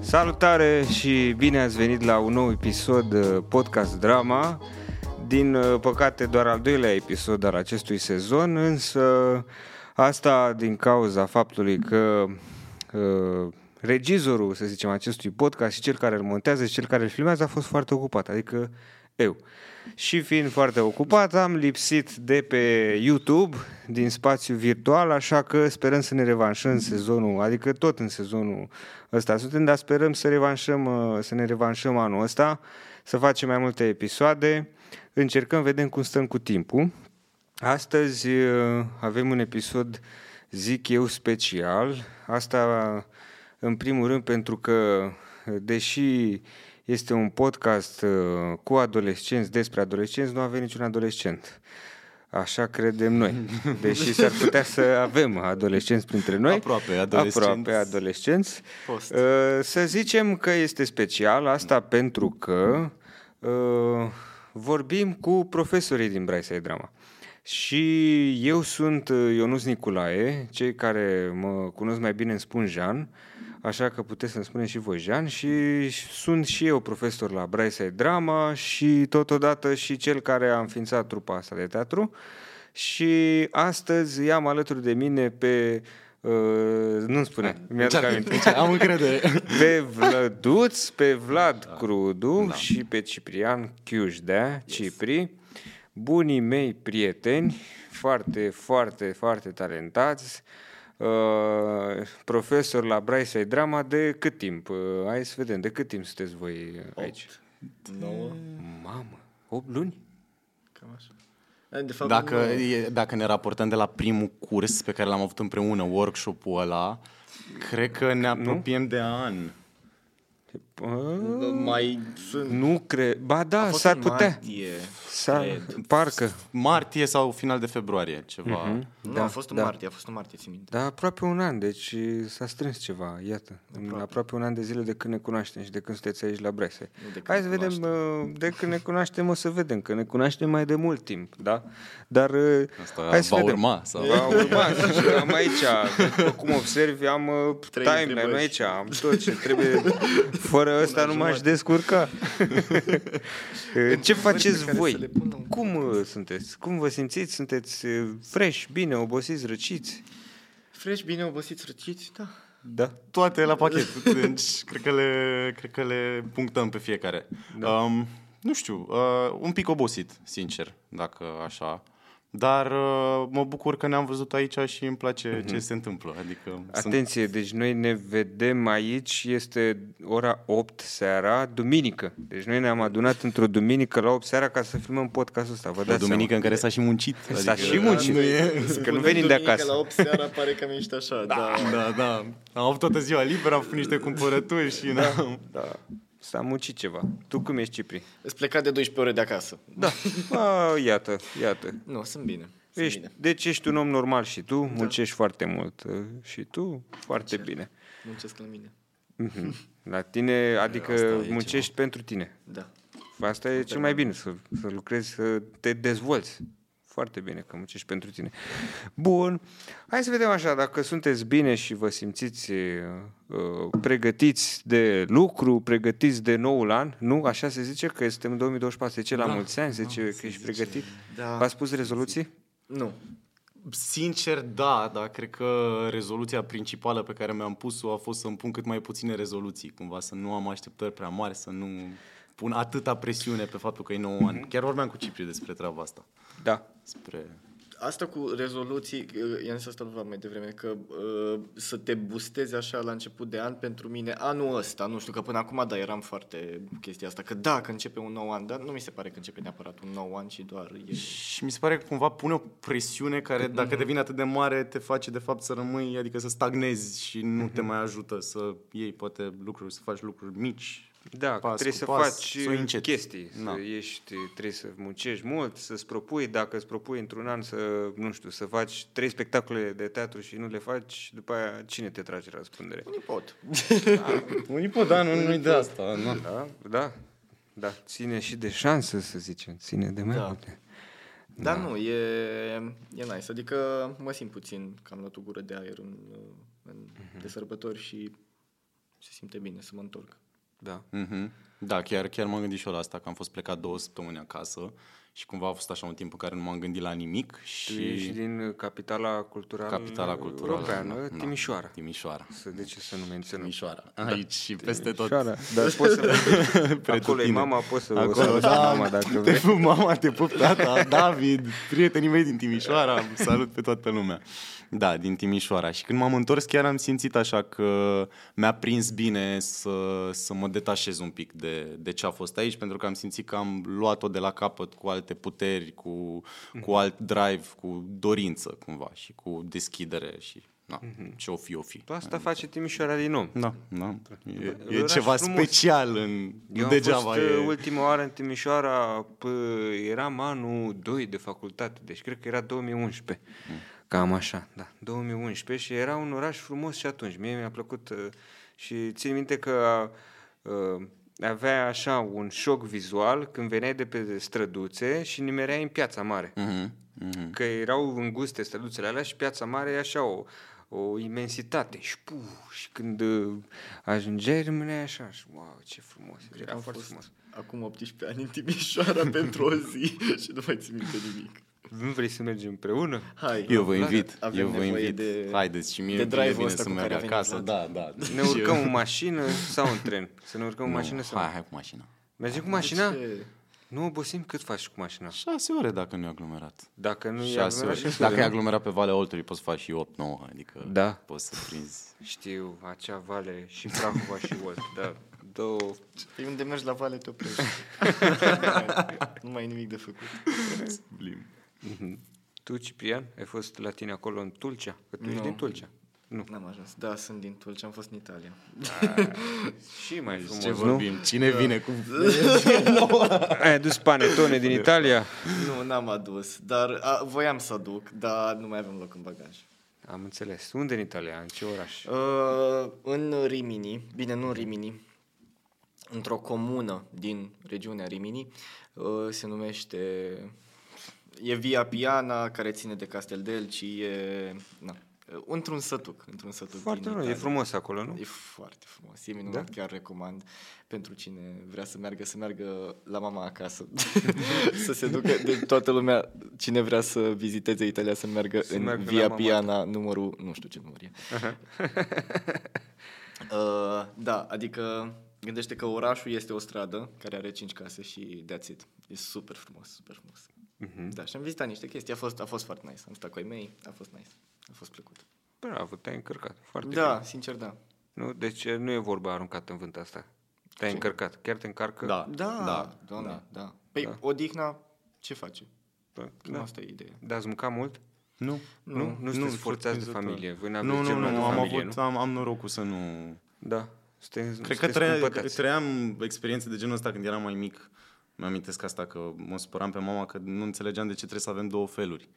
Salutare și bine ați venit la un nou episod uh, podcast drama. Din uh, păcate doar al doilea episod al acestui sezon, însă asta din cauza faptului că uh, regizorul, să zicem, acestui podcast și cel care îl montează și cel care îl filmează a fost foarte ocupat, adică eu. Și fiind foarte ocupat, am lipsit de pe YouTube, din spațiu virtual, așa că sperăm să ne revanșăm în sezonul, adică tot în sezonul ăsta suntem, dar sperăm să, revanșăm, uh, să ne revanșăm anul ăsta, să facem mai multe episoade, încercăm, vedem cum stăm cu timpul. Astăzi uh, avem un episod, zic eu, special. Asta, în primul rând, pentru că, deși este un podcast uh, cu adolescenți, despre adolescenți, nu avem niciun adolescent. Așa credem noi. Deși s-ar putea să avem adolescenți printre noi. Aproape adolescenți. Aproape adolescenți. Post. Uh, Să zicem că este special, asta pentru că uh, vorbim cu profesorii din Braisai Drama. Și eu sunt uh, Ionuț Niculae, cei care mă cunosc mai bine îmi spun Jean, așa că puteți să-mi spuneți și voi Jean și sunt și eu profesor la Braisai Drama și totodată și cel care a înființat trupa asta de teatru și astăzi i-am alături de mine pe Uh, nu-mi spune, mi-aduc Încearcă, aminte. încearcă, Am încredere. Pe Vlăduț, pe Vlad Crudu Da. și pe Ciprian Chiușdea, Cipri, bunii mei prieteni, foarte, foarte, foarte talentați, uh, profesor la Braisai Drama, de cât timp? Uh, hai să vedem, de cât timp sunteți voi aici? 9. Mamă, 8 luni? Cam așa. De fapt, Dacă, nu- e, dacă ne raportăm de la primul curs pe care l-am avut împreună, workshop-ul ăla, cred că ne apropiem de an. Uh, mai sunt... nu cred, ba da, A fost s-ar în putea. Martie, S-ar, cred. parcă, Martie sau final de februarie, ceva. Mhm. Nu, Da, a fost în da. martie, a fost în martie, țin minte. Da, aproape un an, deci s-a strâns ceva, iată. Aproape, aproape un an de zile de când ne cunoaștem și de când sunteți aici la Brese. Nu de când Hai să ne vedem, uh, de când ne cunoaștem o să vedem, că ne cunoaștem mai de mult timp, da? Dar uh, Asta hai să va vedem. urma, sau- Va urma, și am aici, după cum observi, am uh, Trei timeline întrebări. aici, am tot ce trebuie, fără ăsta nu m-aș descurca. Uh, ce faceți care voi? Să le pună în Cum uh, sunteți? Cum vă simțiți? Sunteți uh, fresh, bine, obosiți, răciți? Fresh, bine obosiți, răciți, da. Da. Toate la pachet. Deci, cred că le, cred că le punctăm pe fiecare. Da. Um, nu știu, uh, un pic obosit, sincer, dacă așa. Dar uh, mă bucur că ne-am văzut aici și îmi place ce se întâmplă. Adică sunt Atenție, deci noi ne vedem aici, este ora 8 seara, duminică. Deci noi ne-am adunat într-o duminică la 8 seara ca să filmăm podcastul ăsta, vă o dați duminică în care s-a și muncit. S-a și muncit. Nu e... seama. Că nu Spunând venim de duminică acasă. la 8 seara pare că ești așa, da. Da, da. Am avut toată ziua liberă, am făcut niște cumpărături și... Da. Da, s-a muncit ceva. Tu cum ești, Cipri? Îți plecat de 12 ore de acasă. Da. A, iată, iată. Nu, sunt bine. Sunt Ești, bine. deci ești un om normal și tu, muncești foarte mult. uh, Și tu, foarte bine. Muncesc la mine. Mhm. La tine, adică Asta e muncești pentru tine. Da. Asta e cel mai bine, să, să lucrezi, să te dezvolți. Foarte bine că muncești pentru tine. Bun. Hai să vedem așa, dacă sunteți bine și vă simțiți uh, uh, pregătiți de lucru, pregătiți de noul an, nu? Așa se zice că suntem în 2024, se zice la Da, mulți ani, se da, zice se că ești zice. pregătit? Da. V-ați pus rezoluții? Nu. Sincer, da, dar cred că rezoluția principală pe care mi-am pus-o a fost să-mi pun cât mai puține rezoluții, cumva să nu am așteptări prea mari, să nu pun atâta presiune pe faptul că e 9 ani. Chiar vorbeam cu Cipriu despre treaba asta. Da. Spre... Asta cu rezoluții, uh, i-am zis asta lui Vlad mai devreme, că uh, să te bustezi așa la început de an pentru mine, anul ăsta, nu știu, că până acum, da, eram foarte cu chestia asta, că da, că începe un nou an, dar nu mi se pare că începe neapărat un nou an, ci doar e... Și mi se pare că cumva pune o presiune care, dacă devine atât de mare, te face de fapt să rămâi, adică să stagnezi și nu te mai ajută să iei poate lucruri, să faci lucruri mici. Da, pas trebuie cu să pas, faci să o încet. chestii, Da. să ești, trebuie să muncești mult, să-ți propui, dacă îți propui într-un an să, nu știu, să faci trei spectacole de teatru și nu le faci, după aia cine te trage la răspundere? Unii pot. Unii pot, da, nu, nu de asta. Nu. Da, da, da, ține și de șansă, să zicem, ține de mai Da. multe. Dar nu, e, e nice. Adică mă simt puțin că am luat o gură de aer în, în, de sărbători și se simte bine să mă întorc. Da. Mhm. Da, chiar, chiar m-am gândit și eu la asta, că am fost plecat două săptămâni acasă și cumva a fost așa un timp în care nu m-am gândit la nimic Tu și... ești din uh, capitala culturală Capitala culturală europeană, da, Timișoara. Timișoara. Să, de ce să nu menționăm? Timișoara. Aici și peste tot. Timișoara. Dar poți să... Acolo e mama, poți să o Acolo, saluți da, mama dacă te vrei. pup mama, te pup tata, David, prietenii mei din Timișoara, salut pe toată lumea. Da, din Timișoara. Și când m-am întors chiar am simțit așa că mi-a prins bine să, să mă detașez un pic de, de ce a fost aici, pentru că am simțit că am luat-o de la capăt cu alte puteri, cu, cu alt drive, cu dorință cumva și cu deschidere și na, ce o fi, o fi. Tu asta face Timișoara din nou. Da, da. E, e Oraș ceva frumos. special în Eu nu am degeaba fost e... e... ultima oară în Timișoara, pă, eram anul 2 de facultate, deci cred că era 2011. Cam așa, da, 2011 și era un oraș frumos și atunci. Mie mi-a plăcut uh, și țin minte că uh, avea așa un șoc vizual când veneai de pe străduțe și nimereai în piața mare. Mhm, mhm. Că erau înguste străduțele alea și piața mare e așa o, o imensitate. Și, puf, și când uh, ajungeai, rămâneai așa și wow, ce frumos. Era Am foarte fost frumos. acum 18 ani în Timișoara pentru o zi și nu mai țin minte nimic. Nu vrei să mergem împreună? Hai, Eu vă Vlad, invit, avem eu vă nevoie invit. de- Haideți și mie de îmi drive-ul vine ăsta să cu merg care a venit acasă. Vlad. Da, da. Ne urcăm în mașină sau în tren? Să ne urcăm în mașină sau... Hai, hai cu mașina. Mergem cu mașina? De ce? Nu obosim? Cât faci cu mașina? Șase ore dacă nu e aglomerat. Dacă nu e Șase ore. aglomerat, Dacă e nu? aglomerat pe Valea Oltului, poți să faci și 8-9, adică Da. poți să prinzi. Știu, acea vale și Prahova și Olt, da. Două... Păi unde mergi la vale te oprești. nu mai e nimic de făcut. Blim. Mhm. Tu, Ciprian, ai fost la tine acolo în Tulcea? Că tu ești Nu. din Tulcea. Nu. N-am ajuns. Da, sunt din Tulcea, am fost în Italia. Și mai frumos, Ce nu? vorbim? Cine vine cu... Ai adus panetone din Italia? nu, n-am adus, dar a, voiam să aduc, dar nu mai avem loc în bagaj. Am înțeles. Unde în Italia? În ce oraș? Uh, în Rimini, bine, nu în Rimini, într-o comună din regiunea Rimini, uh, se numește... E Via Piana, care ține de Casteldelci, e... Na, uh, într-un sătuc, într-un sătuc Foarte din frumos. E Italia. frumos acolo, nu? E foarte frumos, e minunat, Da? chiar recomand pentru cine vrea să meargă, să meargă la mama acasă, să se ducă, de toată lumea, cine vrea să viziteze Italia, să meargă Să în meargă la Via mama Piana, numărul, nu știu ce număr e. uh, da, adică gândește că orașul este o stradă care are cinci case și that's it. E super frumos, super frumos. Mhm. Da, și am vizitat niște chestii, a fost, a fost foarte nice. Am stat cu ai mei, a fost nice. A fost plăcut. Bravo, te-ai încărcat. Foarte Da, bine. sincer da. Nu? Deci nu e vorba aruncată în vânt asta. Te-ai încărcat. Chiar te încarcă? Da, Da, da, da, doamne, da. da. Păi, Da. odihna, ce face? Bă, Da. Da. Asta e ideea. Da, ați mâncat mult? Nu. Nu? Nu, nu sunteți forțați de surprinzător. familie. Voi Nu, n-aveți nu, genul nu, de am familie, avut, nu? am, am norocul să nu... Da. Sunteți, Cred că sunteți tre- cumpătați. trăiam experiențe de genul ăsta când eram mai mic. Mi-amintesc asta că mă supăram pe mama că nu înțelegeam de ce trebuie să avem două feluri.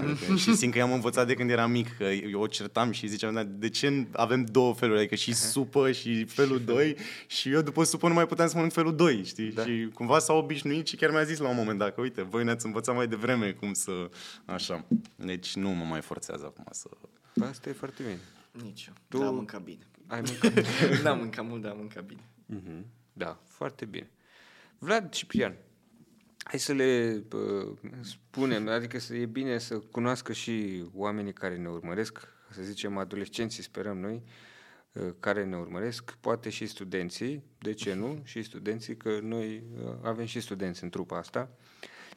Adică, și simt că i-am învățat de când eram mic, că eu o certam și ziceam, "Dar de ce avem două feluri? Adică și supă și felul 2 și eu după supă nu mai puteam să mănânc felul 2, știi? Da. Și cumva s-a obișnuit și chiar mi-a zis la un moment dat că, uite, voi ne-ați învățat mai devreme cum să... Așa. Deci nu mă mai forțează acum să... Bă, Asta e foarte bine. Nici eu. Tu- Tu... Dar am mâncat bine. Ai mâncat. N-am mâncat mult, dar am mâncat bine. Mhm. Da, foarte bine. Vlad Ciprian, hai să le uh, spunem, adică să e bine să cunoască și oamenii care ne urmăresc, să zicem adolescenții, sperăm noi, uh, care ne urmăresc, poate și studenții, de ce nu, și studenții, că noi uh, avem și studenți în trupa asta.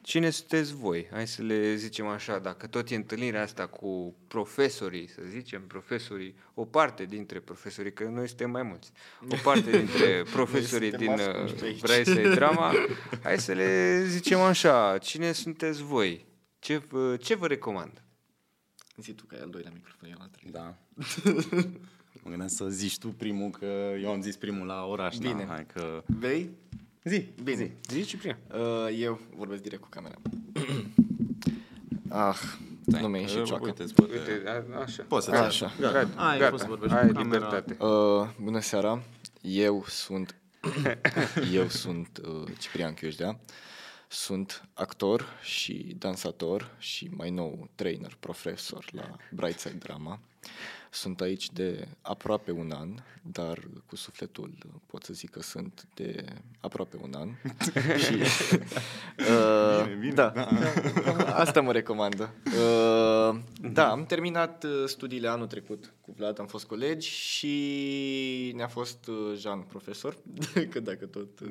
Cine sunteți voi? Hai să le zicem așa, dacă tot e întâlnirea asta cu profesorii, să zicem, profesorii, o parte dintre profesorii, că noi suntem mai mulți, o parte dintre profesorii suntem din ascunși uh, aici. Braisei Drama, hai să le zicem așa, cine sunteți voi? Ce, vă- ce vă recomand? Zi tu că ai al doilea microfon, eu al treilea. Da. mă gândeam să zici tu primul, că eu am zis primul la oraș. Bine. Da, hai că... Vrei? Zi, Bine. Zici, Ciprian. Uh, eu vorbesc direct cu camera. ah, nu mi-a ieșit cioacă. Uite, îți pot- Uite, a, așa. Poți să Așa. Gata. Ai, Gata, poți să vorbești ai cu camera. libertate. Uh, bună seara, eu sunt eu sunt uh, Ciprian Chioșdea. Sunt actor și dansator și mai nou trainer, profesor la Brightside Drama. Sunt aici de aproape un an, dar cu sufletul pot să zic că sunt de aproape un an. și, uh, Bine, bine, da, da. da, asta mă recomandă. Uh, da, am terminat uh, studiile anul trecut cu Vlad, am fost colegi și ne-a fost uh, Jean profesor, că dacă tot... uh,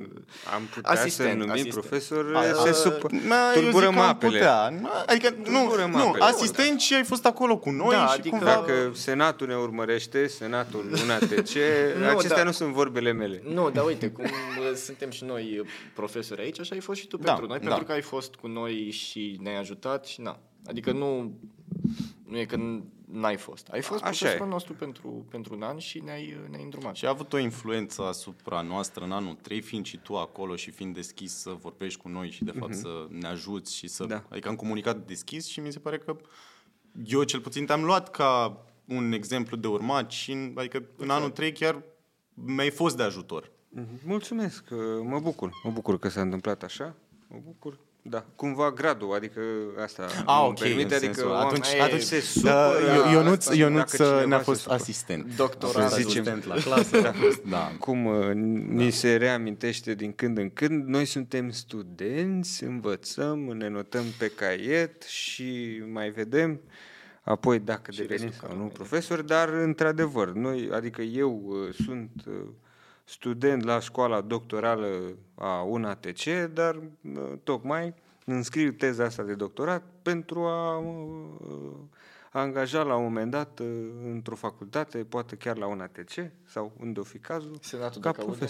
Am putea Asistent, să numim asistent. profesor, A, se a, supă, Ma, eu zic tulburăm că am apele. Putea. Ma, Adică, nu, Tulburăm nu, apele. asistent și ai fost acolo cu noi Da, și adică- cumva... Dacă Senatul ne urmărește, Senatul UNATC, Nu, acestea da. nu sunt vorbele mele. Nu, dar uite, cum uh, suntem și noi uh, profesori aici, așa ai fost și tu Da, pentru noi, da. pentru că ai fost cu noi și ne-ai ajutat și na. Adică nu, nu e că n-ai fost. Ai fost Așa profesorul e. nostru pentru, pentru un an și ne-ai, uh, ne-ai îndrumat. Și a avut o influență asupra noastră în anul 3, fiind și tu acolo și fiind deschis să vorbești cu noi și de fapt să ne ajuți și să... Da. Adică am comunicat deschis și mi se pare că eu cel puțin te-am luat ca un exemplu de urmat și în, adică în anul 3 chiar mi-ai fost de ajutor. Mhm. Mulțumesc, uh, mă bucur. Mă bucur că s-a întâmplat așa. Mă bucur. Da, cumva gradul, adică asta Ah, îmi ok, permite, în adică sensul, oameni- atunci, Ei, atunci se uh, supără Eu- Ionuț, asta, Ionuț dacă cineva uh, ne-a se fost supără. asistent. Doctorat. A fost Să zicem. asistent la clasă. Da. da. Cum uh, ni se reamintește din când în când, noi suntem studenți, învățăm, ne notăm pe caiet și mai vedem apoi dacă Și devenim restul sau nu care profesori, dar într-adevăr, noi, adică eu uh, sunt uh, student la școala doctorală a UNATC, dar uh, tocmai înscriu teza asta de doctorat pentru a uh, angaja la un moment dat uh, într-o facultate, poate chiar la UNATC sau unde o fi cazul, Senatul ca dacă aude.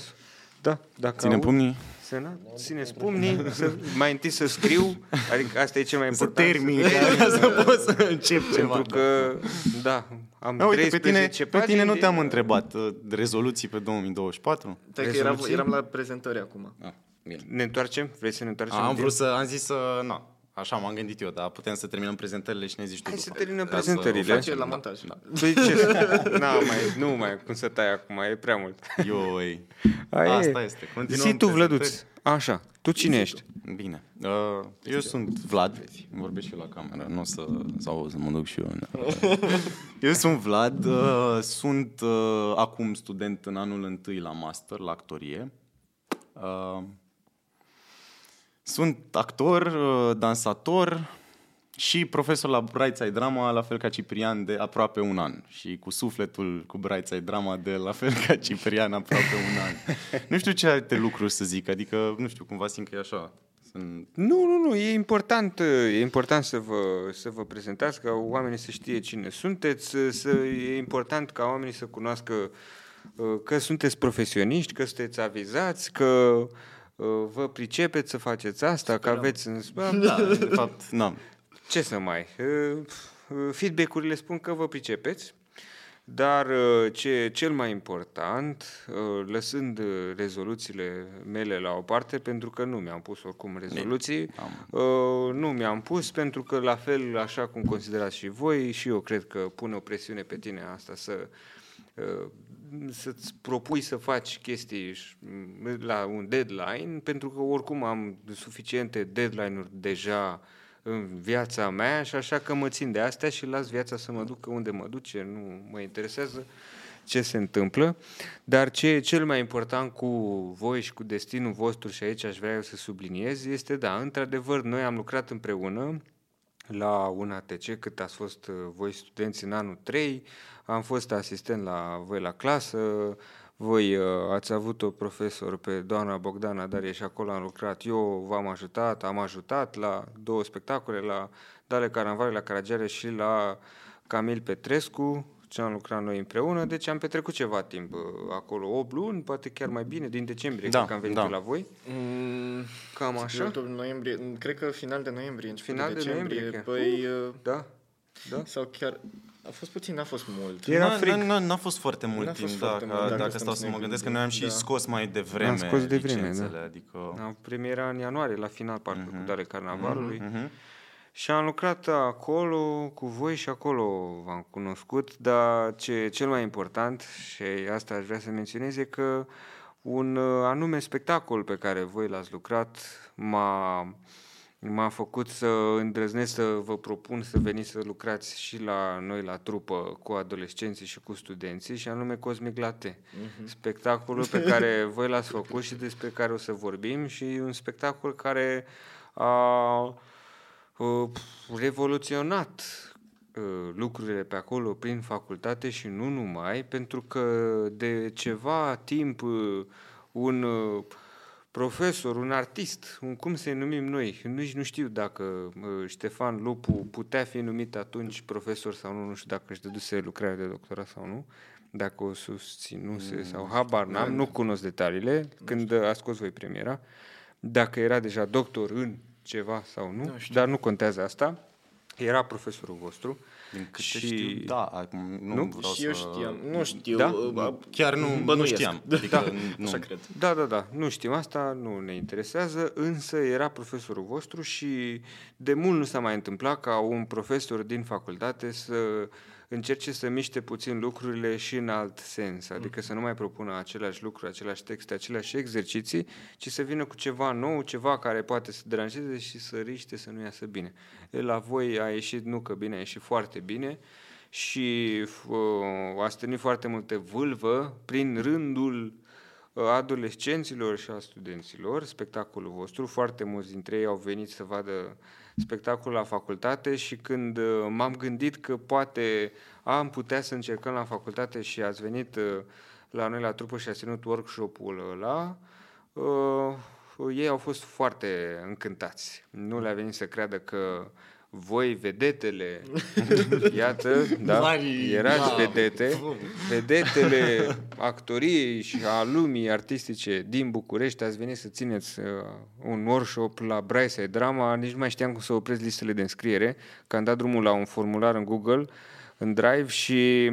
Profesor. Da, dacă Ținem aud, pumnii? Senat, țineți pumnii, să, mai întâi să scriu, adică asta e cel mai Să important. termin, ca să pot să încep ceva. Pentru că, da, am Da, uite, pe 13 tine, pe pagini tine nu din- te-am întrebat uh, rezoluții pe 2024? Stai că eram, Rezoluții? eram la prezentări acum. Ah, bine. Ne întoarcem? Vrei să ne întoarcem? Am din- vrut să, am zis să, na, așa m-am gândit eu, dar putem să terminăm prezentările și ne zici tu Hai să după. terminăm Ca să prezentările. o Face facem, la da, montaj. Da. Păi ce? Na, mai, nu mai, cum să tai acum, e prea mult. Ioi. Aia Asta e. este. Continuăm Zi tu, prezentări. Vlăduț. Așa, tu cine ești? Bine. Uh, eu sunt Vlad. Vorbesc și eu la cameră, nu o să, sau să mă duc și eu. eu sunt Vlad, uh, sunt uh, acum student în anul întâi la master, la actorie. Uh, sunt actor, uh, dansator și profesor la Brightside Drama, la fel ca Ciprian, de aproape un an. Și cu sufletul cu Brightside Drama de la fel ca Ciprian aproape un an. Nu știu ce alte lucruri să zic, adică, nu știu, cumva simt că e așa. Sunt... Nu, nu, nu, e important, e important să vă, să vă prezentați, ca oamenii să știe cine sunteți, să, să, e important ca oamenii să cunoască uh, că sunteți profesioniști, că sunteți avizați, că uh, vă pricepeți să faceți asta, că aveți în Da, de fapt, n-am. Ce să mai? Uh, uh, Feedback-urile spun că vă pricepeți, dar uh, ce cel mai important, uh, lăsând uh, rezoluțiile mele la o parte, pentru că nu mi-am pus oricum rezoluții, Am. uh, nu mi-am pus pentru că la fel, așa cum considerați și voi, și eu cred că pune o presiune pe tine asta să uh, să-ți propui să faci chestii și- la un deadline, pentru că oricum am suficiente deadline-uri deja în viața mea și așa că mă țin de astea și las viața să mă ducă unde mă duce, nu mă interesează ce se întâmplă, dar ce e cel mai important cu voi și cu destinul vostru și aici aș vrea eu să subliniez este, da, într-adevăr, noi am lucrat împreună la un ATC cât ați fost uh, voi studenți în anul 3, am fost asistent la voi la clasă, voi uh, ați avut o profesor pe doamna Bogdana Darie și acolo am lucrat. Eu v-am ajutat, am ajutat la două spectacole, la Dale Caranvale, la Caragiare și la Camil Petrescu, ce am lucrat noi împreună, deci am petrecut ceva timp uh, acolo, 8 luni, poate chiar mai bine, din decembrie, Da, cred că am venit da. eu la voi. Mm, Cam așa? Octombrie, noiembrie, mm, cred că final de noiembrie, început Final de de decembrie. noiembrie, chiar. păi, uh, Da? Da? sau chiar, a fost puțin, n-a fost mult. Era N-a- frig. n-a- N-a fost foarte mult N-a fost timp, foarte dacă, mult, dacă dacă stăm stau să să ne mă gândesc, că gândim. noi am și Da. scos mai devreme Am scos devreme, licențele, da. adică... Am premiera în ianuarie, la final, parcă, Mhm. cu Dale Carnavalului. Mhm. Și am lucrat acolo cu voi și acolo v-am cunoscut, dar ce cel mai important, și asta aș vrea să menționez, e că un uh, anume spectacol pe care voi l-ați lucrat m-a, m-a făcut să îndrăznesc să vă propun să veniți să lucrați și la noi la trupă cu adolescenții și cu studenții și anume Cosmic Latte. Uh-huh. Spectacolul pe care voi l-ați făcut și despre care o să vorbim și un spectacol care a uh, revoluționat uh, lucrurile pe acolo prin facultate și nu numai, pentru că de ceva timp uh, un uh, profesor, un artist, un cum să-i numim noi. Nici nu știu dacă uh, Ștefan Lupu putea fi numit atunci profesor sau nu, nu știu dacă își dăduse lucrarea de doctorat sau nu, dacă o susținuse mm, sau habar n-am, nu cunosc detaliile, când a scos voi premiera, dacă era deja doctor în ceva sau nu, nu dar nu contează asta. Era profesorul vostru. Din câte și... știu, da, acum nu, nu? vreau și să... eu știam, nu știu, da? Uh, chiar nu, nu știam. Adică, da, nu. așa cred. Da, da, da, nu știm asta, nu ne interesează, însă era profesorul vostru și de mult nu s-a mai întâmplat ca un profesor din facultate să încerce să miște puțin lucrurile și în alt sens, adică să nu mai propună același lucru, același texte, aceleași exerciții, ci să vină cu ceva nou, ceva care poate să deranjeze și să riște să nu iasă bine. La voi a ieșit, nu că bine, a ieșit foarte bine și uh, a stănit foarte multe vâlvă prin rândul uh, adolescenților și a studenților, spectacolul vostru. Foarte mulți dintre ei au venit să vadă spectacol la facultate și când uh, m-am gândit că poate am putea să încercăm la facultate și ați venit uh, la noi la trupă și ați ținut workshop-ul ăla, uh, ei au fost foarte încântați. Nu le-a venit să creadă că voi, vedetele, iată, da, Mari, erați da. vedete, vedetele actoriei și a lumii artistice din București, ați venit să țineți uh, un workshop la Braise Drama, nici nu mai știam cum să opresc listele de înscriere, că am dat drumul la un formular în Google, în Drive și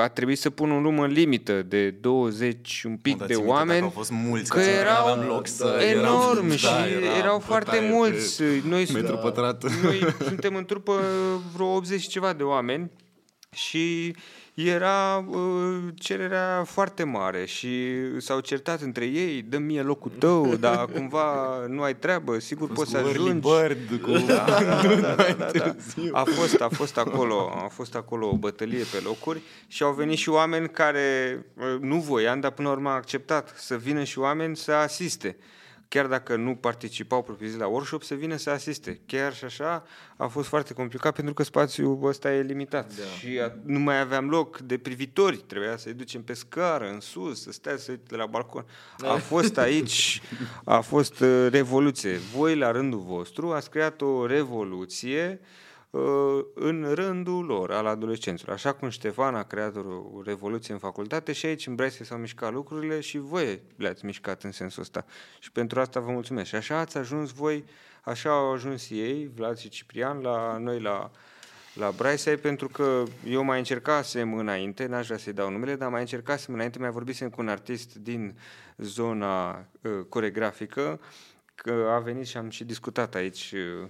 a trebuit să pun un număr limită de 20 un pic de oameni. Au fost mulți, că erau loc să enorm erau, și da, era erau foarte mulți. Noi, metru da, pătrat. noi suntem în trupă vreo 80 și ceva de oameni și era uh, cererea foarte mare și s-au certat între ei, dă mie locul tău, dar cumva nu ai treabă, sigur poți să ajungi. Bird cu... da, da, da, da, da, da. A fost, a fost acolo, a fost acolo o bătălie pe locuri și au venit și oameni care uh, nu voiam, dar până la urmă au acceptat să vină și oameni să asiste chiar dacă nu participau propriu la workshop, să vină să asiste. Chiar și așa a fost foarte complicat pentru că spațiul ăsta e limitat da. și a, nu mai aveam loc de privitori, trebuia să-i ducem pe scară, în sus, să stea să uite de la balcon. A fost aici, a fost uh, revoluție. Voi, la rândul vostru, ați creat o revoluție uh, Uh, în rândul lor, al adolescenților. Așa cum Ștefan a creat o revoluție în facultate și aici în Brescia s-au mișcat lucrurile și voi le-ați mișcat în sensul ăsta. Și pentru asta vă mulțumesc. Și așa ați ajuns voi, așa au ajuns ei, Vlad și Ciprian, la noi la la Braisai pentru că eu mai încercasem înainte, n-aș vrea să-i dau numele, dar mai încercasem înainte, mai vorbisem cu un artist din zona uh, coregrafică, că a venit și am și discutat aici uh,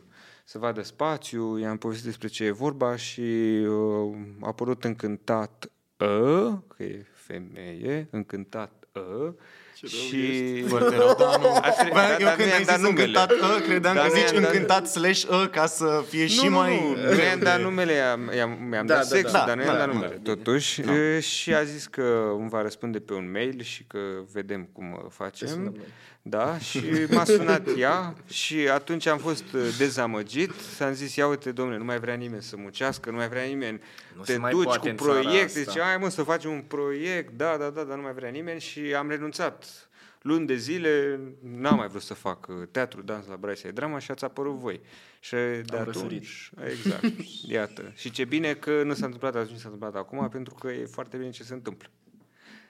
să vadă spațiu, i-am povestit despre ce e vorba și uh, a apărut încântat ă, că e femeie, încântat ă, ce și... Foarte rău, dar nu... Bă, eu când ai zis încântat ă, credeam că zici încântat slash ă ca să fie și mai... Nu, nu i-am dat numele, mi-am dat sex, dar nu i-am dat numele. Totuși, și a zis că îmi va răspunde pe un mail și că vedem cum facem. Da, și m-a sunat ea și atunci am fost uh, dezamăgit. S-am zis, ia uite, domnule, nu mai vrea nimeni să muncească, nu mai vrea nimeni, nu te duci cu proiecte. Zice, hai mă să facem un proiect, da, da, da, dar nu mai vrea nimeni și am renunțat. Luni de zile n-am mai vrut să fac uh, teatru, dans la Braise Drama și ați apărut voi. Și de am atunci, răsărit. exact, iată. Și ce bine că nu s-a întâmplat atunci, s-a întâmplat acum, pentru că e foarte bine ce se întâmplă.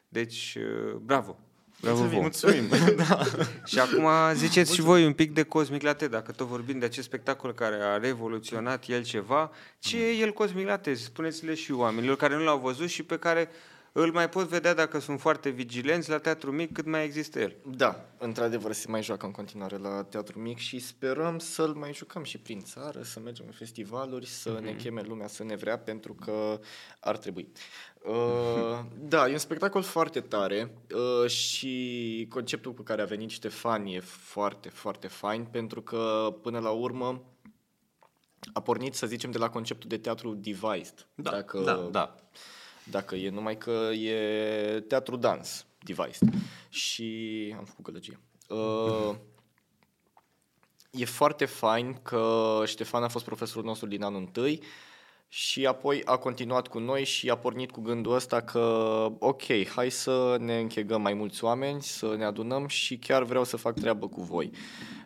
Deci, uh, bravo! Bravo mulțumim, mulțumim. da. Și acum ziceți mulțumim. și voi un pic de Cosmic Latte, dacă tot vorbim de acest spectacol care a revoluționat el ceva, ce e el Cosmic Latte? Spuneți-le și oamenilor care nu l-au văzut și pe care îl mai pot vedea dacă sunt foarte vigilenți la teatru mic cât mai există el. Da, într-adevăr se mai joacă în continuare la Teatru Mic și sperăm să-l mai jucăm și prin țară, să mergem în festivaluri, să mm-hmm. ne cheme lumea să ne vrea, pentru că ar trebui. Uh, da, e un spectacol foarte tare uh, și conceptul cu care a venit Ștefan e foarte, foarte fain, pentru că până la urmă a pornit, să zicem, de la conceptul de teatru devised. Da, dacă, da, da. Dacă e numai că e teatru dans devised. Și am făcut gălăgie. Uh, e foarte fain că Ștefan a fost profesorul nostru din anul întâi și apoi a continuat cu noi și a pornit cu gândul ăsta că ok, hai să ne închegăm mai mulți oameni, să ne adunăm și chiar vreau să fac treabă cu voi.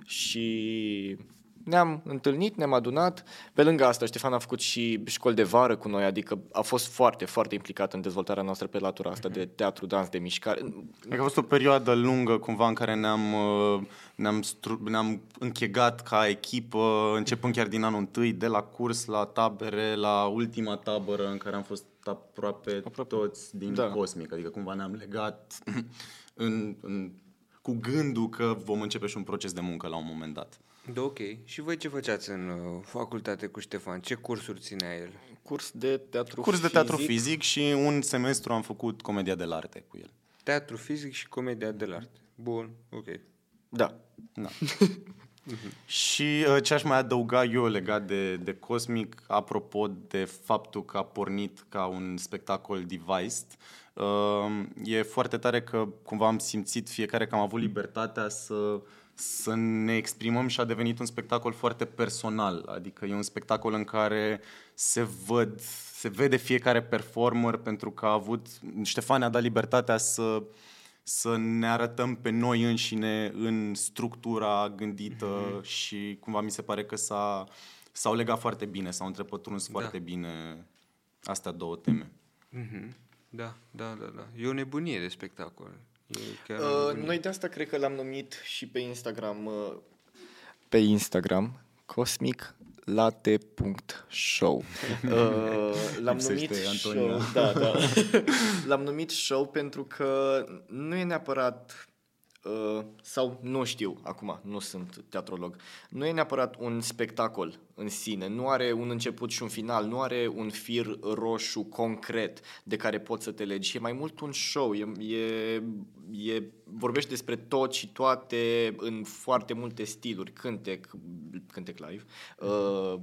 Și ne-am întâlnit, ne-am adunat. Pe lângă asta, Ștefan a făcut și școli de vară cu noi, adică a fost foarte, foarte implicat în dezvoltarea noastră pe latura asta de teatru, dans, de mișcare. Cred că a fost o perioadă lungă cumva în care ne-am, uh, ne-am, stru- ne-am închegat ca echipă, începând chiar din anul întâi, de la curs la tabere, la ultima tabără în care am fost aproape, aproape. toți din Da. da. Cosmic, adică cumva ne-am legat în, în, cu gândul că vom începe și un proces de muncă la un moment dat. Da, ok. Și voi ce făceați în uh, facultate cu Ștefan? Ce cursuri ținea el? Curs de teatru Curs de fizic. teatru fizic și un semestru am făcut comedia de arte cu el. Teatru fizic și comedia de arte. Bun, ok. Da. Da. Și uh, ce aș mai adăuga eu legat de, de Cosmic, apropo de faptul că a pornit ca un spectacol devised, uh, e foarte tare că cumva am simțit fiecare că am avut libertatea să, să ne exprimăm și a devenit un spectacol foarte personal. Adică e un spectacol în care se văd, se vede fiecare performer pentru că a avut, Ștefan ne-a dat libertatea să să ne arătăm pe noi înșine în structura gândită mm-hmm. și cumva mi se pare că s-a, s-au legat foarte bine, s-au întrepătruns da. foarte bine astea două teme. Mhm. Da, da, da, da. E o nebunie de spectacol. E chiar o Uh, nebunie. noi de asta cred că l-am numit și pe Instagram uh, pe Instagram cosmiclatte.show uh, L-am Lipsește numit Antonia. show, da, da. L-am numit show pentru că nu e neapărat uh, sau nu știu, acum nu sunt teatrolog, nu e neapărat un spectacol în sine, nu are un început și un final, nu are un fir roșu concret de care poți să te legi, e mai mult un show, e, e, e, vorbește despre tot și toate în foarte multe stiluri, cântec, cântec live, uh,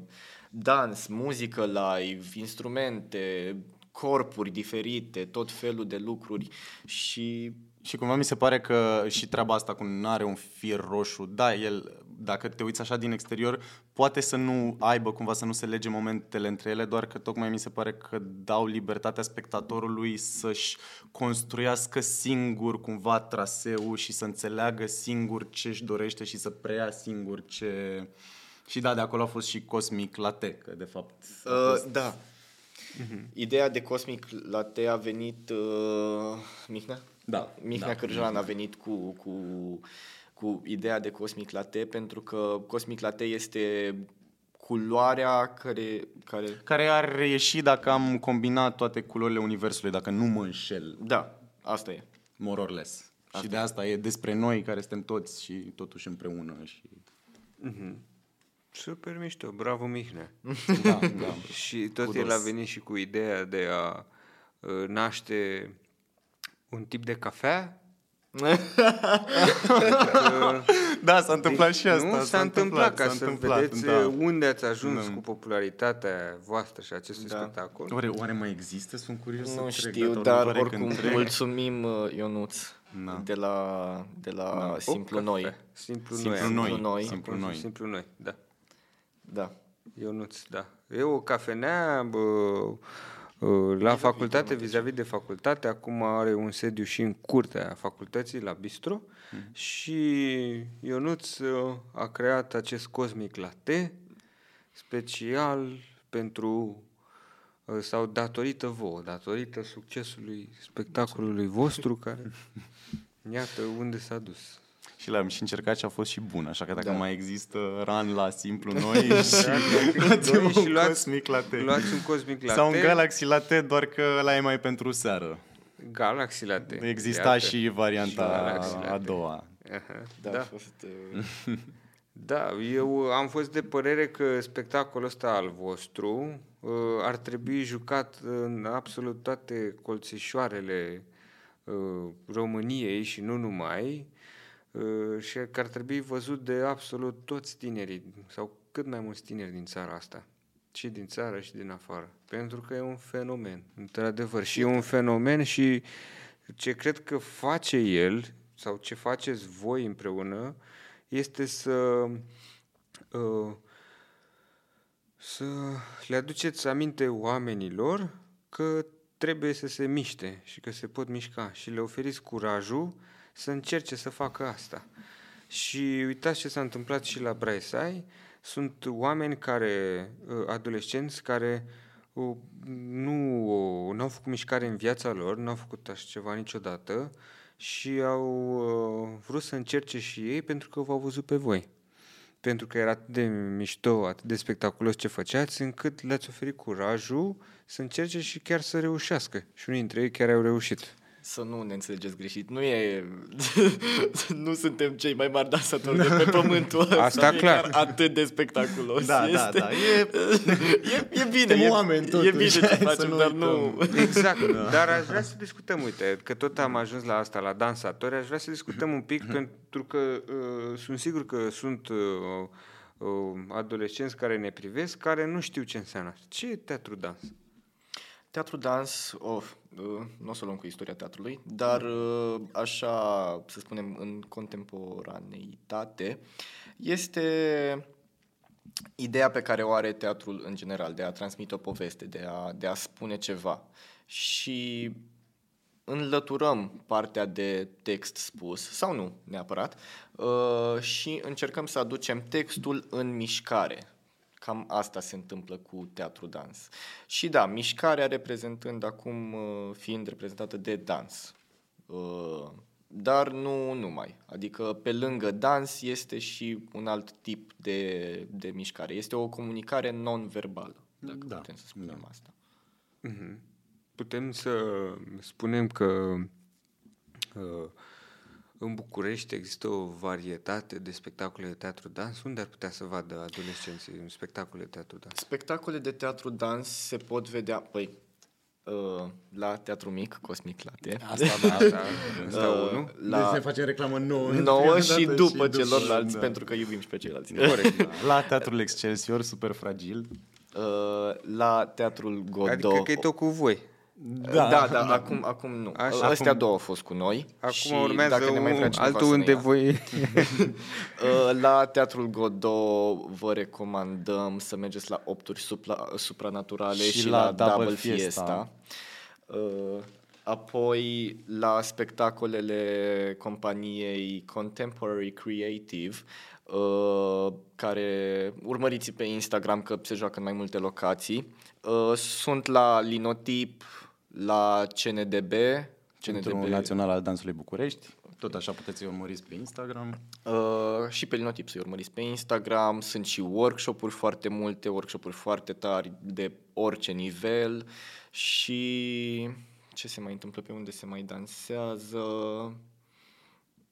dans, muzică live, instrumente, corpuri diferite, tot felul de lucruri și Și cumva mi se pare că și treaba asta cu nu are un fir roșu, da, el, dacă te uiți așa din exterior, poate să nu aibă cumva să nu se lege momentele între ele, doar că tocmai mi se pare că dau libertatea spectatorului să-și construiască singur cumva traseul și să înțeleagă singur ce își dorește și să preia singur ce... Și da, de acolo a fost și Cosmic Latte, că de fapt a Uh, fost... da. Ideea de Cosmic Latte a venit uh, Mihnea? Da, Mihnea da. Cârjan a venit cu, cu, cu ideea de Cosmic Latte pentru că Cosmic Latte este culoarea care, care care ar reieși dacă am combinat toate culorile universului, dacă nu mă înșel, da, asta e. more or less. Și de asta e despre noi care suntem toți și totuși împreună. Și... Super mișto, bravo Mihnea. Da, da. și tot Kudos. el a venit și cu ideea de a uh, naște un tip de cafea. da, s-a întâmplat și asta. nu, s-a întâmplat, ca s-a să întâmplat, vedeți da. unde ați ajuns cu popularitatea voastră și acestui Da. spectacol. Oare, oare mai există? Sunt curios să Nu trec, știu, dar dar următoare oricum când trec. mulțumim uh, Ionuț Da. de la, de la Simplu O Noi. cafea. Simplu, Simplu noi. noi. Simplu Noi. Simplu noi. Simplu noi, da. Da. Ionuț, da. E o cafenea bă, uh, la facultate, vis-a-vis de facultate. Acum are un sediu și în curtea facultății, la Bistro. Și Ionuț uh, a creat acest Cosmic Latte special pentru uh, sau datorită vouă, datorită succesului spectacolului vostru care iată unde s-a dus. Și l-am și încercat și a fost și bun, așa că dacă Da. mai există ran la simplu noi și Doriți luați și un luați- cosmic latte. Luați un Cosmic Latte. Sau un Galaxy Latte, doar că ăla e mai pentru seară. Galaxy Latte. Exista Iată. și varianta Și Galaxy a Latte. doua. Aha, Da, da. a fost... Uh, Da, eu am fost de părere că spectacolul ăsta al vostru uh, ar trebui jucat în absolut toate colțișoarele uh, României și nu numai uh, și că ar trebui văzut de absolut toți tinerii sau cât mai mulți tineri din țara asta. Și din țară și din afară. Pentru că e un fenomen, într-adevăr. Și e un fenomen și ce cred că face el sau ce faceți voi împreună este să uh, să le aduceți aminte oamenilor că trebuie să se miște și că se pot mișca și le oferiți curajul să încerce să facă asta. Și uitați ce s-a întâmplat și la Braesai. Sunt oameni care, uh, adolescenți, care uh, nu uh, au făcut mișcare în viața lor, nu au făcut așa ceva niciodată și au uh, vrut să încerce și ei pentru că v-au văzut pe voi pentru că era atât de mișto, atât de spectaculos ce făceați, încât le-ați oferit curajul să încerce și chiar să reușească. Și unii dintre ei chiar au reușit. Să nu ne înțelegeți greșit. Nu e... nu suntem cei mai mari dansatori de pe pământul ăsta. Asta Nu e clar. chiar atât de spectaculos. Da, da, este... da. E, E, e bine, Suntem e, oameni, e totuși, bine ce hai să facem, nu dar uităm. nu... Exact, dar aș vrea să discutăm, uite, că tot am ajuns la asta, la dansatori, aș vrea să discutăm un pic, pentru că uh, sunt sigur că sunt uh, uh, adolescenți care ne privesc, care nu știu ce înseamnă asta. Ce e teatru dans? Teatru dans, of, uh, nu o să luăm cu istoria teatrului, dar uh, așa, să spunem, în contemporaneitate, este ideea pe care o are teatrul în general, de a transmite o poveste, de a, de a spune ceva. Și înlăturăm partea de text spus, sau nu neapărat, uh, și încercăm să aducem textul în mișcare. Cam asta se întâmplă cu teatru dans. Și da, mișcarea reprezentând acum, uh, fiind reprezentată de dans. Uh, Dar nu numai. Adică pe lângă dans este și un alt tip de, de mișcare. Este o comunicare non-verbală, dacă Da, putem să spunem da. asta. Mhm. Putem să spunem că uh, în București există o varietate de spectacole de teatru dans. Unde ar putea să vadă adolescenții un spectacole de teatru dans? Spectacole de teatru dans se pot vedea, păi, uh, la Teatru Mic, Cosmic Latte. Asta da. Asta, asta Uh, unul. La... Deci la ne facem reclamă nouă. nouă și prima dată după celorlalți, da. pentru că iubim și pe ceilalți. Corect. La Teatrul Excelsior, super fragil. Uh, la Teatrul Godot. Adică că e tot cu voi. Da, da, da, acum, acum nu. Așa. Așa, Astea două au fost cu noi. Acum și urmează dacă ne mai vrea un, cineva altul să ne unde ia. voi... Uh, La Teatrul Godot vă recomandăm să mergeți la Opturi supra, Supranaturale Și și, la la, Double Double Fiesta. Fiesta. Uh, Apoi la spectacolele companiei Contemporary Creative, uh, care urmăriți pe Instagram că se joacă în mai multe locații. Uh, Sunt la Linotip, la CNDB, Centrul Național al Dansului București. Tot așa puteți să-i urmăriți pe Instagram. Uh, și pe Linotip să-i urmăriți pe Instagram, sunt și workshop-uri foarte multe, workshop-uri foarte tari de orice nivel și ce se mai întâmplă pe unde se mai dansează?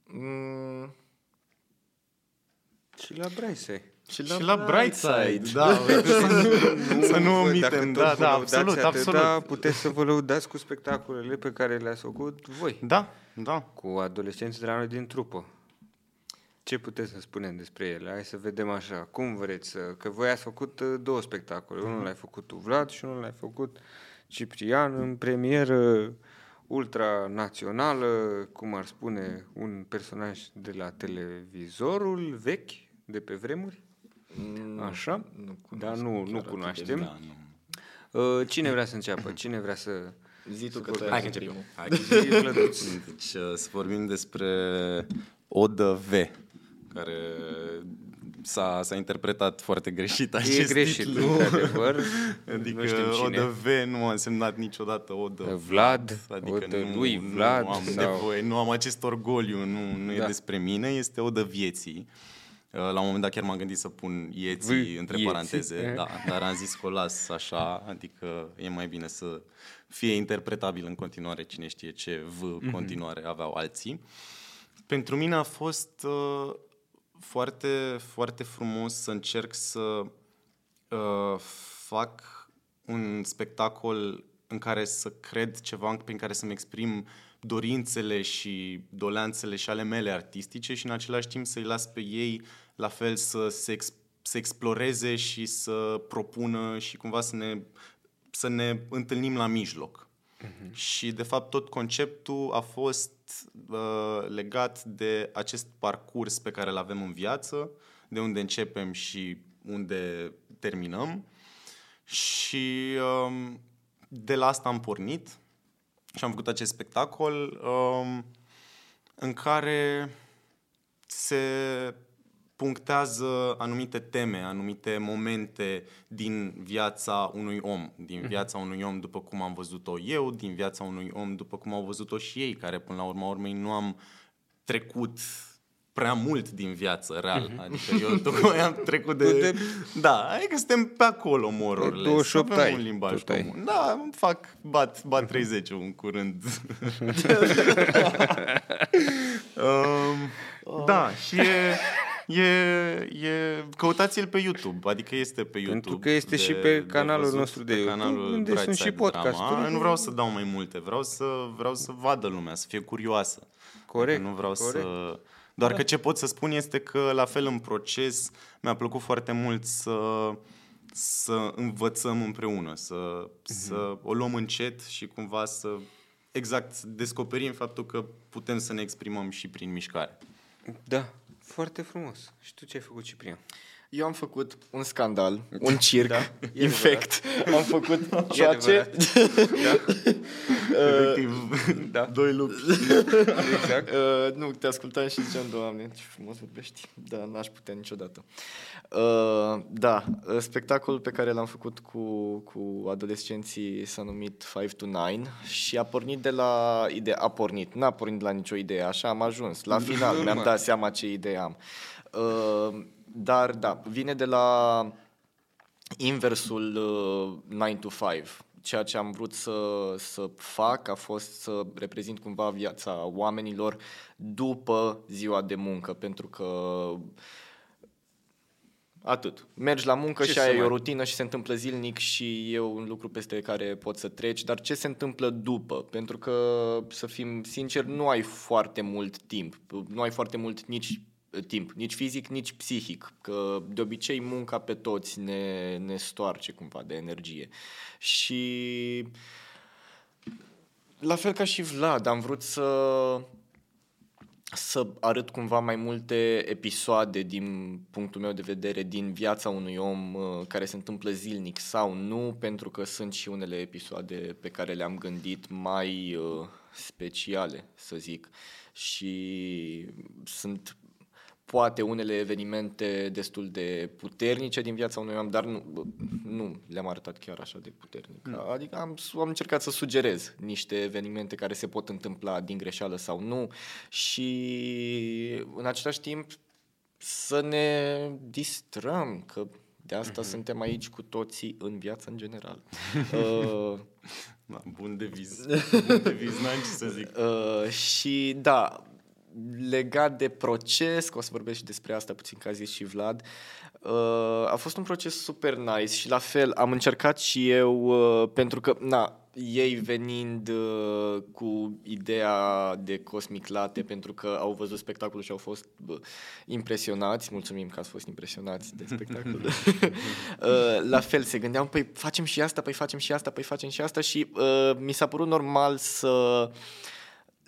Mm, Și la Braise. Și și la Brightside, da, să nu, să nu Vă, dacă omitem, tot da, vă da, lăudați absolut, atâta, absolut. puteți să vă lăudați cu spectacolele pe care le-ați făcut voi, Da, da. cu adolescenții de la noi din trupă. Ce puteți să spunem despre ele? Hai să vedem așa. Cum vreți să... Că voi ați făcut uh, două spectacole. Unul l-ai făcut tu, Vlad, și unul l-ai făcut Ciprian în premieră ultranațională, cum ar spune un personaj de la televizorul vechi, de pe vremuri. Mm, Așa? Nu Dar cunosc nu, chiar nu atât de cunoaștem. Da, nu. Uh, Cine vrea să înceapă? Cine vrea să... Zi tu că Să tu ai Hai că avut începem. primul. Hai. Zi, Vlăduț. Deci uh, să vorbim despre Odă V, care s-a, s-a interpretat foarte greșit acest E greșit, titlu. într-adevăr. Adică nu știm cine. Odă V nu a însemnat niciodată Odă Vlad, adică Odă nu, lui Vlad nu am sau- nevoie, nu am acest orgoliu, nu, nu Da. e despre mine, este Odă vieții. Uh, La un moment dat chiar m-am gândit să pun ieții V, între ieții, paranteze, eh. da, dar am zis că o las așa, adică e mai bine să fie interpretabil în continuare cine știe ce V continuare aveau alții. Pentru mine a fost uh, foarte, foarte frumos să încerc să uh, fac un spectacol în care să cred ceva, prin care să-mi exprim dorințele și doleanțele și ale mele artistice și în același timp să-i las pe ei la fel să se ex- să exploreze și să propună și cumva să ne, să ne întâlnim la mijloc. Și, de fapt, tot conceptul a fost uh, legat de acest parcurs pe care îl avem în viață, de unde începem și unde terminăm. Și um, de la asta am pornit și am făcut acest spectacol um, în care se punctează anumite teme, anumite momente din viața unui om, din viața unui om după cum am văzut-o eu, din viața unui om după cum au văzut-o și ei, care până la urma urmei nu am trecut prea mult din viață, real. Adică eu tocmai am trecut de... de- Da, adică suntem pe acolo, more or less. 28 Avem ai, un limbaj tot ai. comun. Da, îmi fac, bat, bat 30 în curând. um, da, și e, e, e, căutați-l pe YouTube, adică este pe YouTube. Pentru că este și pe canalul văzut, nostru de pe YouTube, canalul unde sunt Brightside și podcasturi. Drama. Nu vreau să dau mai multe, vreau să, vreau să vadă lumea, să fie curioasă. Corect, Adică Nu vreau corect. să... Doar că ce pot să spun este că, la fel în proces, mi-a plăcut foarte mult să, să învățăm împreună, să, să o luăm încet și cumva să exact să descoperim faptul că putem să ne exprimăm și prin mișcare. Da, foarte frumos. Și tu ce ai făcut, Ciprian? Eu am făcut un scandal, un circ, Da, da, e infect. Am făcut ceea ce... adevărat. Efectiv, da. doi lupi. Exact. Uh, nu, te ascultam și ziceam, Doamne, ce frumos vorbești. Da, n-aș putea niciodată. Uh, da, uh, spectacolul pe care l-am făcut cu, cu adolescenții s-a numit 5 to 9 și a pornit de la idee, a pornit, n-a pornit de la nicio idee, așa am ajuns. La final mi-am Normal. dat seama ce idee am. Uh, dar, da, vine de la inversul uh, 9 to 5. Ceea ce am vrut să, să fac a fost să reprezint cumva viața oamenilor după ziua de muncă, pentru că atât. Mergi la muncă Ce și să aia e mai- o rutină și se întâmplă zilnic și e un lucru peste care poți să treci, dar ce se întâmplă după? Pentru că, să fim sinceri, nu ai foarte mult timp. Nu ai foarte mult nici uh, timp, nici fizic, nici psihic, că de obicei munca pe toți ne, ne stoarce cumva de energie. Și la fel ca și Vlad, am vrut să să arăt cumva mai multe episoade din punctul meu de vedere din viața unui om uh, care se întâmplă zilnic sau nu, pentru că sunt și unele episoade pe care le-am gândit mai uh, speciale, să zic. Și sunt poate unele evenimente destul de puternice din viața unui om, dar nu, nu le-am arătat chiar așa de puternic. Adică am, am încercat să sugerez niște evenimente care se pot întâmpla din greșeală sau nu și în același timp să ne distrăm, că de asta suntem aici cu toții în viață în general. uh, Da, bun deviz. Bun deviz, n-am ce să zic. Uh, și da, legat de proces, că o să vorbesc și despre asta puțin, că a zis și Vlad, uh, a fost un proces super nice și la fel am încercat și eu, uh, pentru că, na, ei venind uh, cu ideea de Cosmic Latte pentru că au văzut spectacolul și au fost bă, impresionați, mulțumim că ați fost impresionați de spectacol. uh, la fel se gândeam, păi facem și asta, păi facem și asta, păi facem și asta și uh, mi s-a părut normal să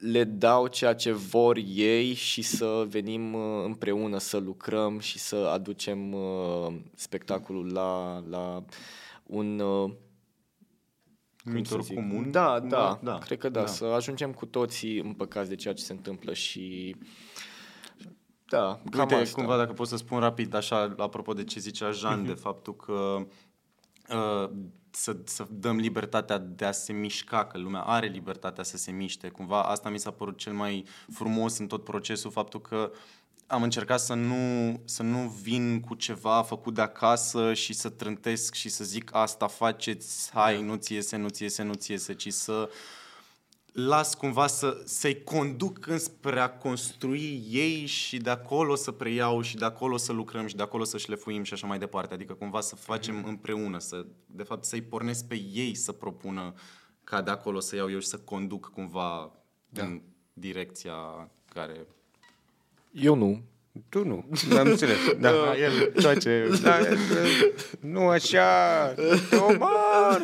le dau ceea ce vor ei și să venim uh, împreună să lucrăm și să aducem uh, spectacolul la, la un uh, cum Numitor să zic? comun? Da, cumva? da, Da, cred că da, da. să ajungem cu toții împăcați de ceea ce se întâmplă și da, cam Uite, asta. cumva dacă pot să spun rapid, așa, apropo de ce zicea Jean, de faptul că uh, să, să dăm libertatea de a se mișca, că lumea are libertatea să se miște. Cumva asta mi s-a părut cel mai frumos în tot procesul, faptul că am încercat să nu, să nu vin cu ceva făcut de acasă și să trântesc și să zic asta faceți, hai, nu ți iese, nu ți iese, nu ți iese, ci să las cumva să, să-i conduc înspre a construi ei și de acolo să preiau și de acolo să lucrăm și de acolo să șlefuim și așa mai departe. Adică cumva să facem împreună, să, de fapt să-i pornesc pe ei să propună ca de acolo să iau eu și să conduc cumva da. în direcția care eu nu. Tu nu, am înțeles. Da, el face... Da, nu așa, Omar!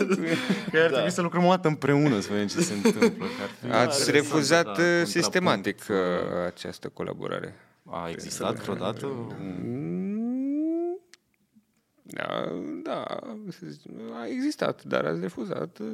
Că ar trebui da. să lucrăm o dată împreună să vedem ce se întâmplă. Ați refuzat uh, sistematic uh, această colaborare. A existat vreodată? Mm, da, da, a existat, dar ați refuzat uh,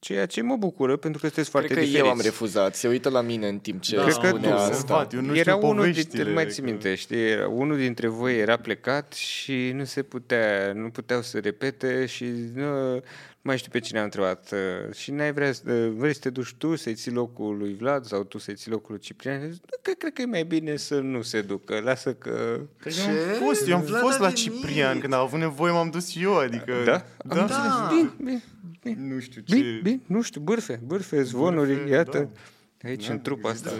Ceea ce mă bucură, pentru că sunteți foarte Cred că diferiți. eu am refuzat. Se uită la mine în timp ce da, Cred că tu, asta. eu nu era știu unul dintre, mai că... ți minte, știi, era, unul dintre voi era plecat și nu se putea, nu puteau să repete și nu, mai știu pe cine am întrebat. Uh, și n-ai vrea, uh, vrei să te duci tu să-i ții locul lui Vlad sau tu să-i ții locul lui Ciprian? Că cred că e mai bine să nu se ducă. Lasă că... Păi eu am fost, eu am Vlad fost la Ciprian. Când a avut nevoie m-am dus eu, adică... Da? Da. da. Bine, bine, bine. Nu știu ce... Bine, bine, nu știu, bârfe, bârfe, zvonuri, bârfe, iată. Da. Aici, da, în trupa asta.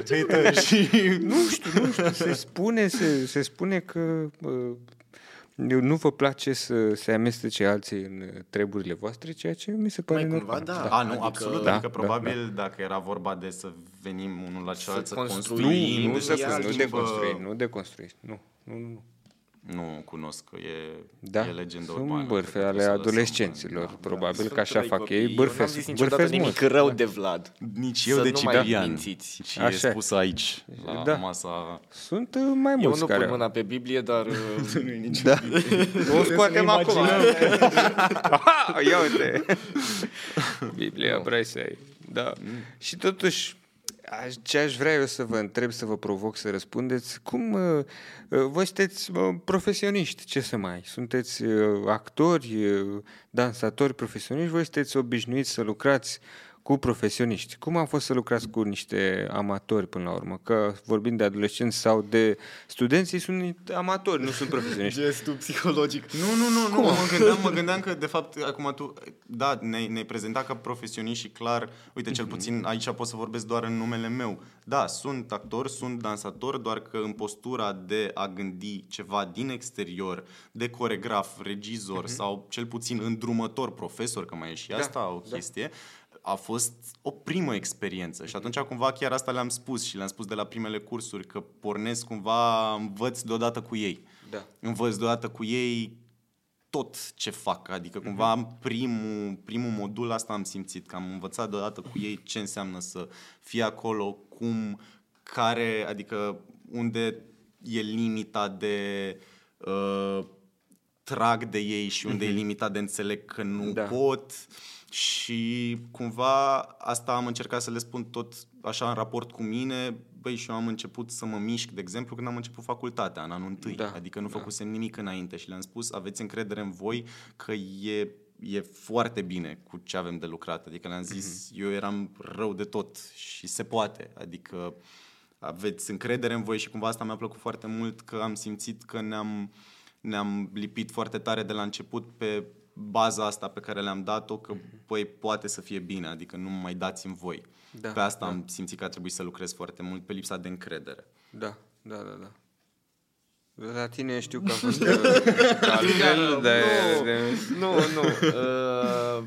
și... nu știu, nu știu, se spune, se, se spune că uh, nu vă place să se amestece alții în treburile voastre, ceea ce mi se pare Mai normal. Cumva, da. da. A, nu, adică, absolut. Da, adică da, probabil da. dacă era vorba de să venim unul la celălalt, să, să construim, nu, nu, să, să nu de construi, nu de construi. Nu, nu, nu. Nu cunosc, că e, da, e legendă sunt urbană. bârfe ale adolescenților, da, probabil da. că așa fac ei. Bârfe, eu n-am zis niciodată nimic rău de Vlad. Nici eu să de nu Ciprian. mai mințiți. Și așa. e spus aici, la da. masa... Sunt uh, mai mulți Eu nu care... pun mâna pe Biblie, dar... nu nici da. o scoatem acum. Ia uite. Biblia, no. vrei să ai. Da. Mm. Și totuși, ce aș vrea eu să vă întreb, să vă provoc să răspundeți, cum uh, voi sunteți uh, profesioniști, ce să mai, sunteți uh, actori, uh, dansatori profesioniști, voi sunteți obișnuiți să lucrați cu profesioniști. Cum a fost să lucrați cu niște amatori până la urmă? Că vorbind de adolescenți sau de studenți, ei sunt amatori, nu sunt profesioniști. Gestul psihologic. Nu, nu, nu, nu. Mă gândeam, mă gândeam că, de fapt, acum tu, da, ne-ai, ne prezentat ca profesioniști și clar, uite, cel puțin aici pot să vorbesc doar în numele meu. Da, sunt actor, sunt dansator, doar că în postura de a gândi ceva din exterior, de coregraf, regizor uh-huh. sau cel puțin îndrumător, profesor, că mai e și da, asta o chestie, da a fost o primă experiență și atunci cumva chiar asta le-am spus și le-am spus de la primele cursuri că pornesc cumva, învăț deodată cu ei. Da. Învăț deodată cu ei tot ce fac, adică cumva am primul, primul modul asta am simțit, că am învățat deodată cu ei ce înseamnă să fie acolo, cum, care, adică unde e limita de uh, trag de ei și unde mm-hmm. e limita de înțeleg că nu da. pot. Și cumva asta am încercat să le spun tot așa în raport cu mine. Băi, și eu am început să mă mișc, de exemplu, când am început facultatea, în anul întâi. Da, adică nu da. făcusem nimic înainte și le-am spus, aveți încredere în voi că e, e foarte bine cu ce avem de lucrat. Adică le-am zis, mm-hmm. eu eram rău de tot și se poate. Adică aveți încredere în voi și cumva asta mi-a plăcut foarte mult că am simțit că ne-am, ne-am lipit foarte tare de la început pe baza asta pe care le-am dat-o, că băi, poate să fie bine, adică nu mai dați în voi. Da, pe asta da. am simțit că a trebuit să lucrez foarte mult, pe lipsa de încredere. Da, da, da, da. La tine știu că a fost altfel de... Nu, nu. Uh,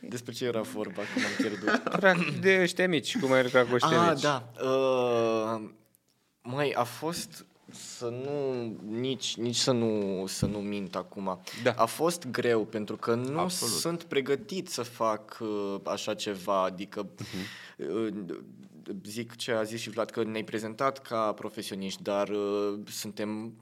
despre ce era vorba, cum am pierdut? De ăștia mici, cum ai lucrat cu ăștia ah, mici. da. Uh, mai a fost să nu, nici, nici să nu, să nu mint acum. Da. A fost greu pentru că nu Absolut. sunt pregătit să fac uh, așa ceva, adică uh-huh. uh, zic ce a zis și Vlad, că ne-ai prezentat ca profesioniști, dar uh, suntem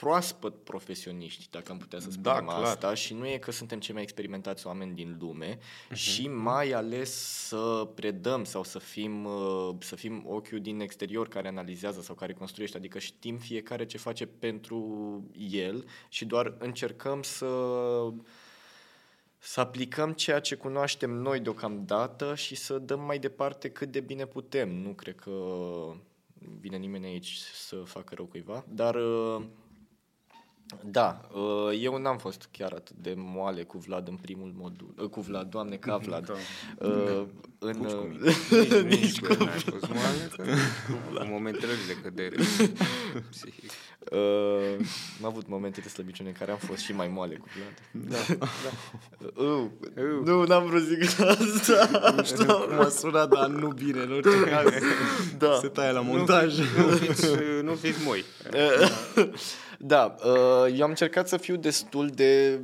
proaspăt profesioniști, dacă am putea să Da, spunem clar. asta, și nu e că suntem cei mai experimentați oameni din lume Mhm. și mai ales să predăm sau să fim, uh, să fim ochiul din exterior care analizează sau care construiește, adică știm fiecare ce face pentru el și doar încercăm să să aplicăm ceea ce cunoaștem noi deocamdată și să dăm mai departe cât de bine putem. Nu cred că vine nimeni aici să facă rău cuiva, dar uh, da, uh, eu n-am fost chiar atât de moale cu Vlad în primul modul, uh, cu Vlad, doamne, ca Vlad. Da. Uh, în, Nici cu uh, mine. Nici, nici cu n-ai fost moale, că în momentele de cădere psihic. Uh, am avut momente de slăbiciune în care am fost și mai moale cu Vlad. Da, da. Uh, Uh. nu, n-am vrut să zic asta. Nu știu cum a sunat, dar nu bine, în orice caz. Da. Se taie la Nu, montaj. fi- nu, fiți, nu fiți moi. Da, uh, eu am încercat să fiu destul de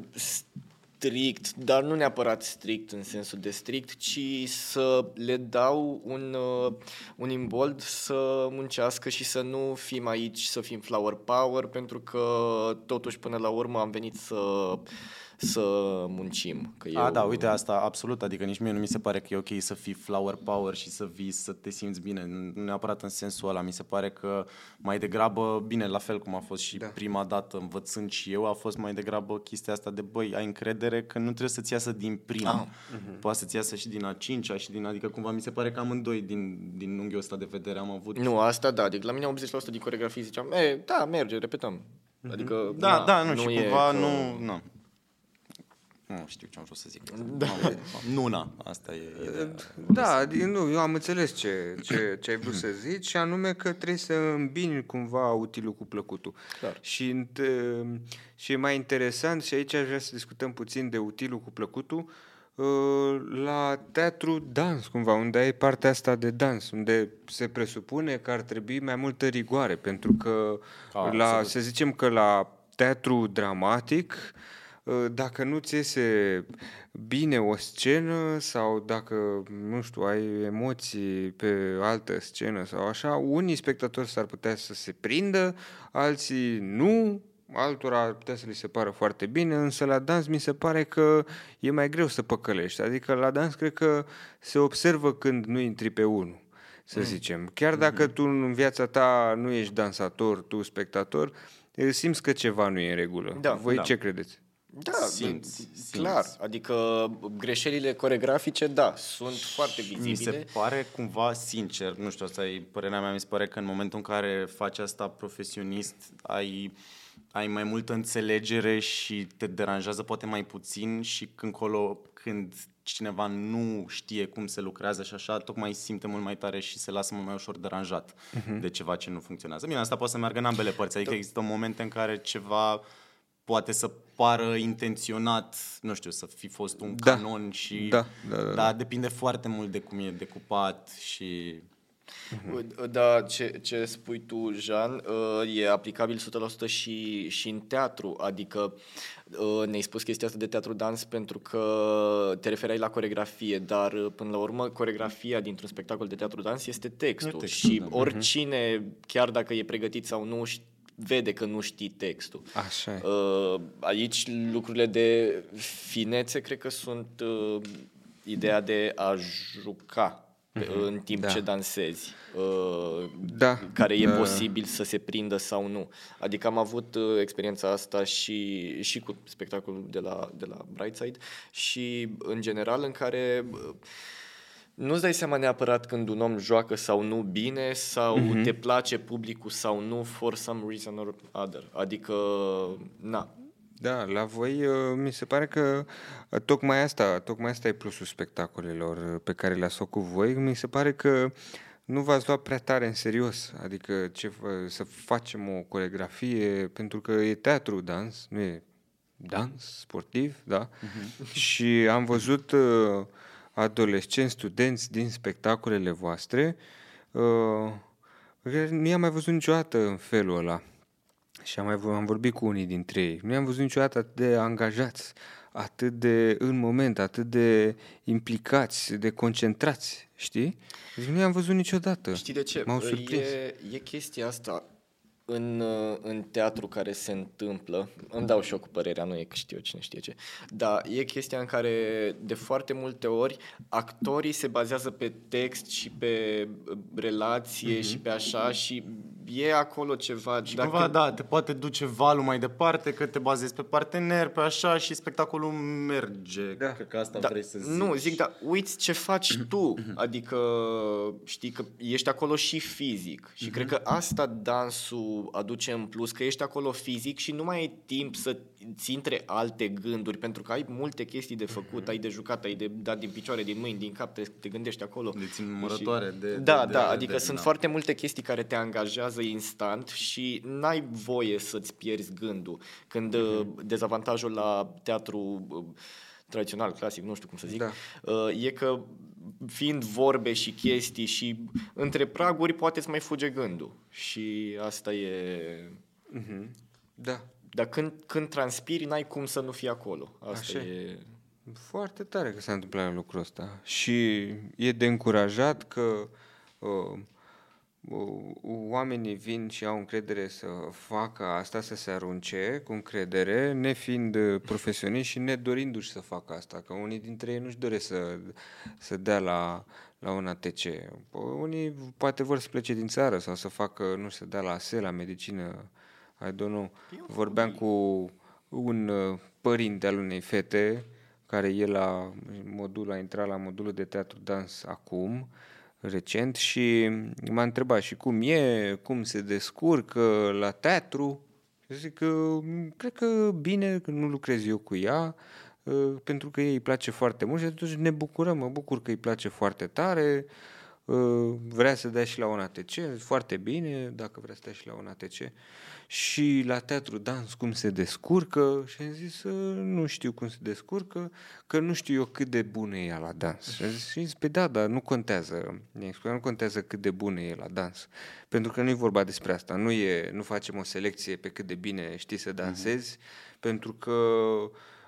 strict, dar nu neapărat strict în sensul de strict, ci să le dau un, uh, un imbold să muncească și să nu fim aici, să fim flower power, pentru că totuși până la urmă am venit să să muncim. Că eu... A, da, uite asta, absolut, adică nici mie nu mi se pare că e ok să fii flower power și să vii, să te simți bine, nu neapărat în sensul ăla, mi se pare că mai degrabă, bine, la fel cum a fost și Da. da. prima dată învățând și eu, a fost mai degrabă chestia asta de, băi, ai încredere că nu trebuie să-ți iasă din prima, Ah. ah. poate să-ți iasă și din a cincea și din, adică cumva mi se pare că amândoi din, din unghiul ăsta de vedere am avut Nu, asta da, adică la mine 80% din coregrafii ziceam, e, da, merge, repetăm. Adică, Da, na, da, nu, nu și e cumva că- nu, nu. Nu știu ce am vrut să zic. Da. Nu, na, asta e. e Da, din- nu, eu am înțeles ce, ce, ce ai vrut să zici și anume că trebuie să îmbini cumva utilul cu plăcutul. Clar. Și, înt- și e mai interesant și aici aș vrea să discutăm puțin de utilul cu plăcutul uh, la teatru dans cumva, unde ai partea asta de dans, unde se presupune că ar trebui mai multă rigoare, pentru că Ah, la, absolut. să zicem că la teatru dramatic uh, dacă nu ți iese bine o scenă sau dacă, nu știu, ai emoții pe altă scenă sau așa, unii spectatori s-ar putea să se prindă, alții nu, altora ar putea să li se pară foarte bine, însă la dans mi se pare că e mai greu să păcălești. Adică la dans cred că se observă când nu intri pe unul să zicem. Chiar dacă tu în viața ta nu ești dansator, tu spectator, simți că ceva nu e în regulă. Da, Voi da. ce credeți? Da, Simți, simți, simți. clar. Adică greșelile coregrafice, da, sunt foarte vizibile. Mi se pare cumva sincer, nu știu, asta e părerea mea, mi se pare că în momentul în care faci asta profesionist, ai, ai mai multă înțelegere și te deranjează poate mai puțin și când colo, când cineva nu știe cum se lucrează și așa, tocmai simte mult mai tare și se lasă mult mai ușor deranjat uh-huh. de ceva ce nu funcționează. Bine, asta poate să meargă în ambele părți, adică există momente în care ceva poate să pară intenționat, nu știu, să fi fost un Da. canon și Da, da, da, da. dar depinde foarte mult de cum e decupat și Da, ce, ce spui tu, Jean, uh, e aplicabil 100% și, și în teatru. Adică uh, ne-ai spus chestia asta de teatru-dans pentru că te referai la coregrafie, dar uh, până la urmă coregrafia dintr-un spectacol de teatru-dans este textul. E textul, și da. oricine, chiar dacă e pregătit sau nu, ș- vede că nu știi textul. Așa e. Uh, aici lucrurile de finețe cred că sunt uh, ideea de a juca pe- în timp Da. ce dansezi. Uh, Da. care e Da. posibil să se prindă sau nu. Adică am avut uh, experiența asta și, și cu spectacolul de la, de la Brightside și în general în care uh, nu-ți dai seama neapărat când un om joacă sau nu bine sau Mhm. mm-hmm. te place publicul sau nu for some reason or other. Adică, na, Da, la voi uh, mi se pare că uh, tocmai asta, tocmai asta e plusul spectacolelor uh, pe care le-ați făcut voi. Mi se pare că nu v-ați luat prea tare în serios, adică ce, fă- să facem o coregrafie, pentru că e teatru, dans, nu e dans sportiv, da? Și am văzut uh, adolescenți, studenți din spectacolele voastre, uh, care nu i-am mai văzut niciodată în felul ăla. Și am, mai, vor- am vorbit cu unii dintre ei. Nu i-am văzut niciodată atât de angajați, atât de în moment, atât de implicați, de concentrați, știi? Deci nu i-am văzut niciodată. Știi de ce? M-au surprins. E, e chestia asta în, uh, în teatru care se întâmplă, îmi dau și eu cu părerea, nu e că știu eu cine știe ce, dar e chestia în care de foarte multe ori actorii se bazează pe text și pe uh, relație Mhm. și pe așa și e acolo ceva. Și dacă... cumva, da, te poate duce valul mai departe, că te bazezi pe partener, pe așa și spectacolul merge. Da. Cred că asta da, vrei să zici. Nu, zic, dar uiți ce faci tu. Adică, știi că ești acolo și fizic. Și cred că asta dansul aduce în plus, că ești acolo fizic și nu mai ai timp să ți intre alte gânduri, pentru că ai multe chestii de făcut, ai de jucat, ai de dat din picioare, din mâini, din cap, te, te gândești acolo. De numărătoare. Și... De, da, de, da, de, adică de, sunt da. foarte multe chestii care te angajează instant și n-ai voie să-ți pierzi gândul. Când uh-huh. dezavantajul la teatru uh, tradițional, clasic, nu știu cum să zic, da. Uh, e că fiind vorbe și chestii și între praguri poate să mai fuge gândul. Și asta e... Uh-huh. Da. Dar când, când transpiri, n-ai cum să nu fii acolo. Asta Așa. e... Foarte tare că s-a întâmplat lucrul ăsta. Și e de încurajat că uh, oamenii vin și au încredere să facă asta, să se arunce cu încredere, nefiind profesioniști și nedorindu-și să facă asta, că unii dintre ei nu-și doresc să, să dea la, la un ATC. Unii poate vor să plece din țară sau să facă, nu știu, să dea la ASE, la medicină, I don't know. Vorbeam cu un uh, părinte al unei fete care e la modul, a intrat la modulul de teatru dans acum recent și m-a întrebat și cum e, cum se descurcă la teatru. Și zic că cred că bine că nu lucrez eu cu ea, ă, pentru că ei îi place foarte mult și atunci ne bucurăm, mă bucur că îi place foarte tare, ă, vrea să dea și la un ATC, foarte bine dacă vrea să dea și la un ATC și la teatru dans cum se descurcă și am zis nu știu cum se descurcă, că nu știu eu cât de bună e la dans. Și am zis, și zis pe da, dar nu contează, nu contează cât de bună e la dans, pentru că nu e vorba despre asta, nu, e, nu facem o selecție pe cât de bine știi să dansezi, mm-hmm. pentru că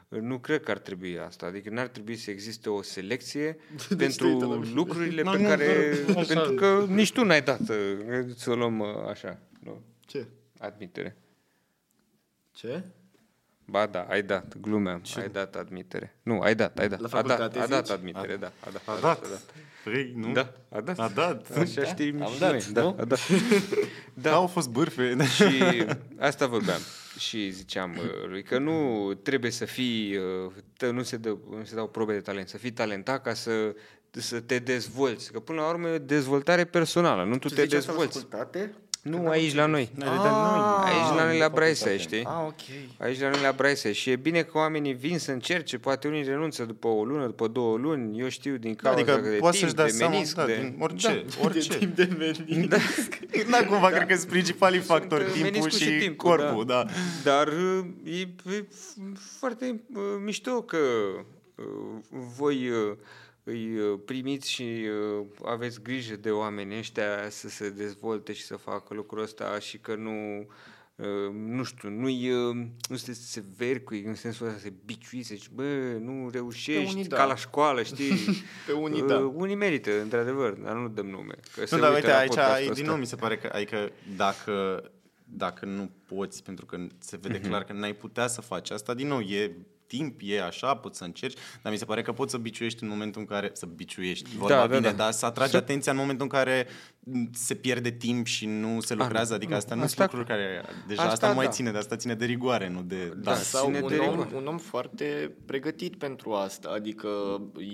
nu cred că ar trebui asta. Adică n-ar trebui să existe o selecție deci pentru lucrurile pe care... pentru că nici tu n-ai dat să o luăm așa. Nu? Ce? Admitere. Ce? Ba da, ai dat, glumeam, Ce? ai dat admitere. Nu, ai dat, ai dat. La a dat, a dat admitere, a, da. A dat, a dat. A dat. Vrei, nu? Da, a dat. A dat. Așa da? știm Am și dat, noi. Da, nu? a dat. Da. Au fost bârfe. Și asta vorbeam. Și ziceam uh, lui că nu trebuie să fii, uh, nu se, dă, nu se dau probe de talent, să fii talentat ca să să te dezvolți. Că până la urmă e o dezvoltare personală, nu tu, Tu te zici asta la dezvolți. facultate? Nu, aici la noi. Noi le dăm noi. Aici la noi la Braise, facultate. știi? Ah, ok. Aici la noi la Braise și e bine că oamenii vin să încerce, poate unii renunță după o lună, după două luni, eu știu din cauza Adică de poți timp, să-și dea de seama, menisc, da, de... din orice, De orice. timp de menisc. Da. Da, cumva, cred că sunt principalii Sunt, factori, uh, timpul meniscul și, și timpul, corpul, da. Dar uh, e, e foarte uh, mișto că uh, voi uh, îi uh, primiți și uh, aveți grijă de oamenii ăștia să se dezvolte și să facă lucrul ăsta și că nu uh, nu știu, nu-i, uh, nu sunteți severi cu ei, în sensul ăsta să biciuiți, să zici, bă, nu reușești, unii da. ca la școală, știi? Pe unii, Uh, da. Unii merită, într-adevăr, dar nu dăm nume. Că se Nu, dar uită uite, la aici, podcastul din ăsta. nou mi se pare că, adică, dacă, dacă nu poți, pentru că se vede clar că n-ai putea să faci asta, din nou, e timp, e așa, poți să încerci, dar mi se pare că poți să biciuiești în momentul în care, să biciuiești, vorba Da, da, da, bine, da. dar să atragi Să- atenția în momentul în care se pierde timp și nu se lucrează, adică nu, asta nu sunt asta- lucruri care, deja asta asta, nu mai da. ține, de asta ține de rigoare, nu de Da, dans. Sau ține un de om, rigoare. un om foarte pregătit pentru asta. Adică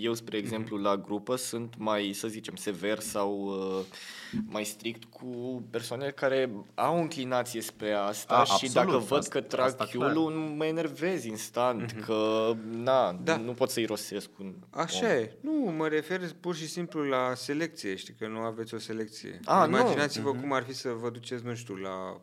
eu, spre exemplu, la grupă sunt mai, să zicem, sever sau uh, mai strict cu persoane care au înclinație spre asta A, și absolut, dacă văd asta- că trag asta clar. chiulul, mă enervez instant, că na, Da. nu pot să-i rosesc un Așa om. e. Nu, mă refer pur și simplu la selecție. Știi că nu aveți o selecție. A, nu. Imaginați-vă cum ar fi să vă duceți, nu știu, la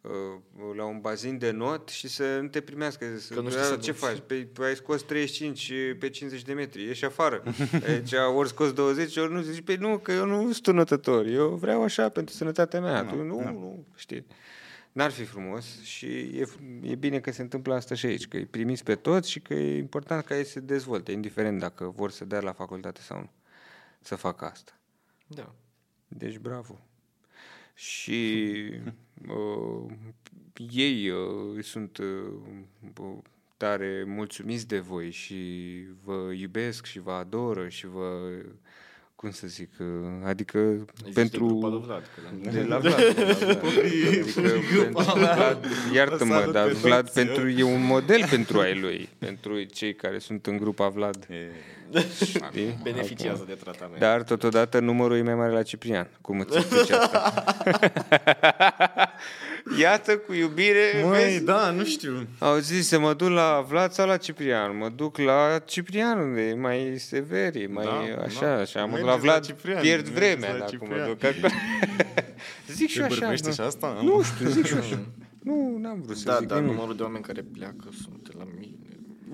uh, la un bazin de not și să nu te primească. Să, Că nu știi să ce duci." faci? Pe, ai scos 35 pe 50 de metri, ieși afară. Deci ori scos 20, ori nu zici, pe nu, că eu nu sunt notător, eu vreau așa pentru sănătatea mea. Nu, tu, nu, nu. nu, știi. N-ar fi frumos și e, e bine că se întâmplă asta și aici, că îi primiți pe toți și că e important ca ei să se dezvolte, indiferent dacă vor să dea la facultate sau nu, să facă asta. Da. Deci bravo. Și uh, ei uh, sunt uh, tare mulțumiți de voi și vă iubesc și vă adoră și vă cu cum să zic, uh, adică Există pentru... grupa lui Vlad, că la- De la Vlad. de la Vlad. Adică pentru Vlad, iartă-mă, Salut dar pe Vlad toți, pentru, e un model pentru ai lui, pentru cei care sunt în grupa Vlad. E, Știi? beneficiază de tratament. Dar totodată numărul e mai mare la Ciprian. Cum îți explici asta? Iată, cu iubire, Măi, vezi? da, nu știu. Au zis să mă duc la Vlad sau la Ciprian. Mă duc la Ciprian, unde e mai sever, e mai Da, așa, da. așa. Mă duc Mergeți la la Vlad, Ciprian, pierd mergeți vremea la dacă mă Ciprian. duc acolo. zic și Te eu așa. bărbește nu. și asta? Nu știu, zic și eu așa. Nu, n-am vrut să Da, zic dar nimic. numărul de oameni care pleacă sunt la mine.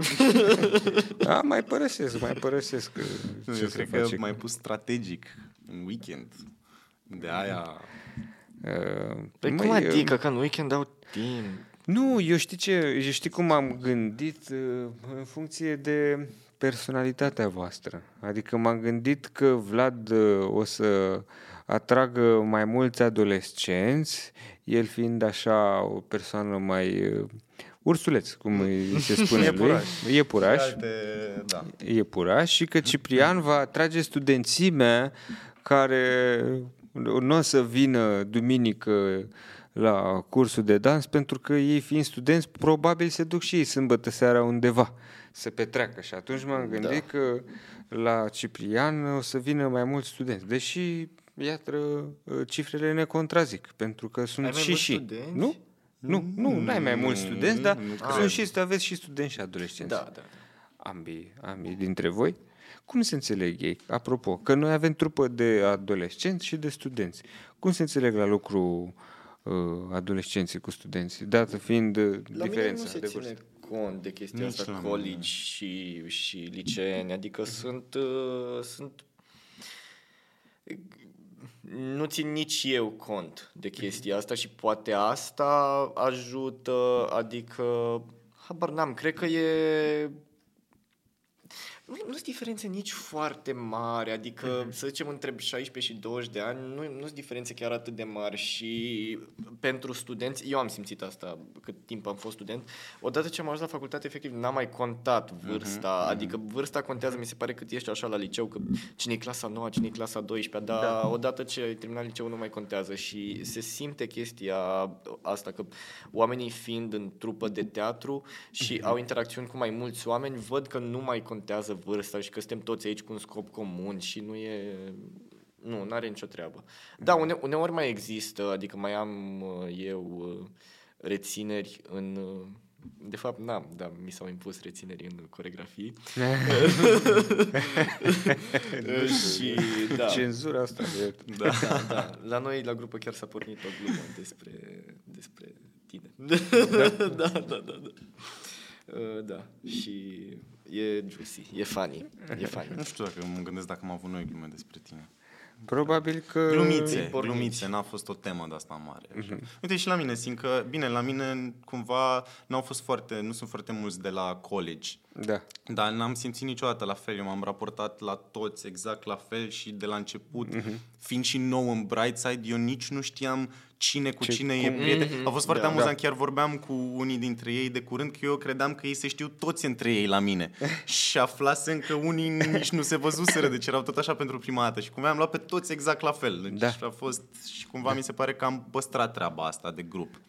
Da, mai părăsesc, mai părăsesc. că Nu, Ce eu să cred că face? mai pus strategic în weekend. De aia... Uh, Păi măi, cum uh, adică că în weekend au timp? Nu, eu știi ce, eu știi cum am gândit uh, în funcție de personalitatea voastră. Adică m-am gândit că Vlad uh, o să atragă mai mulți adolescenți, el fiind așa o persoană mai uh, ursuleț, cum îi se spune Iepuraș. lui. Iepuraș. Alte, da. Iepuraș și că Ciprian va atrage studențimea care nu o să vină duminică la cursul de dans pentru că ei fiind studenți probabil se duc și ei sâmbătă seara undeva să petreacă și atunci m-am gândit da. că la Ciprian o să vină mai mulți studenți, deși iată cifrele ne contrazic pentru că sunt Ai mai și mulți și. studenți? Nu? Nu, nu, n-ai mai mulți studenți, dar nu sunt cred. și, aveți și studenți și adolescenți Da, da. ambii, ambii dintre voi, cum se înțeleg ei? Apropo, că noi avem trupă de adolescenți și de studenți. Cum se înțeleg la lucru uh, adolescenții cu studenții, dată fiind uh, La diferența mine nu se de ține vârstă? cont de chestia Nici asta, la college mine. și, și liceeni, adică sunt, uh, sunt nu țin nici eu cont de chestia asta și poate asta ajută, adică habar n-am, cred că e nu nu sunt diferențe nici foarte mari, adică să zicem între 16 și 20 de ani, nu nu sunt diferențe chiar atât de mari și pentru studenți, eu am simțit asta cât timp am fost student, odată ce am ajuns la facultate, efectiv, n-am mai contat vârsta, adică vârsta contează, mi se pare cât ești așa la liceu, că cine e clasa 9, cine e clasa 12, dar da. odată ce ai terminat liceul nu mai contează și se simte chestia asta, că oamenii fiind în trupă de teatru și au interacțiuni cu mai mulți oameni, văd că nu mai contează vârsta și că suntem toți aici cu un scop comun și nu e... Nu, n-are nicio treabă. Da, une, uneori mai există, adică mai am uh, eu uh, rețineri în... uh, De fapt, n-am, da, mi s-au impus rețineri în coregrafii. și, da, Cenzura asta. De... Da. da, da. La noi, la grupă, chiar s-a pornit o glumă despre, despre tine. Da, da, da, da. Da, uh, da. și e juicy, e funny, e funny. Nu știu dacă mă gândesc dacă am avut noi glume despre tine. Probabil că... Glumițe, porniți. glumițe, n-a fost o temă de asta mare. Așa. Uite și la mine, simt că, bine, la mine cumva n-au fost foarte, nu sunt foarte mulți de la college. Da. Dar n-am simțit niciodată la fel. Eu m-am raportat la toți exact la fel și de la început, fiind și nou în Brightside, eu nici nu știam cine cu Ce- cine e cum- prieten. A fost foarte Da. amuzant, chiar vorbeam cu unii dintre ei de curând că eu credeam că ei se știu toți între ei la mine. și aflasem că unii nici nu se văzuseră, deci erau tot așa pentru prima dată. Și cumva am luat pe toți exact la fel. Deci Da. a fost, și cumva mi se pare că am păstrat treaba asta de grup.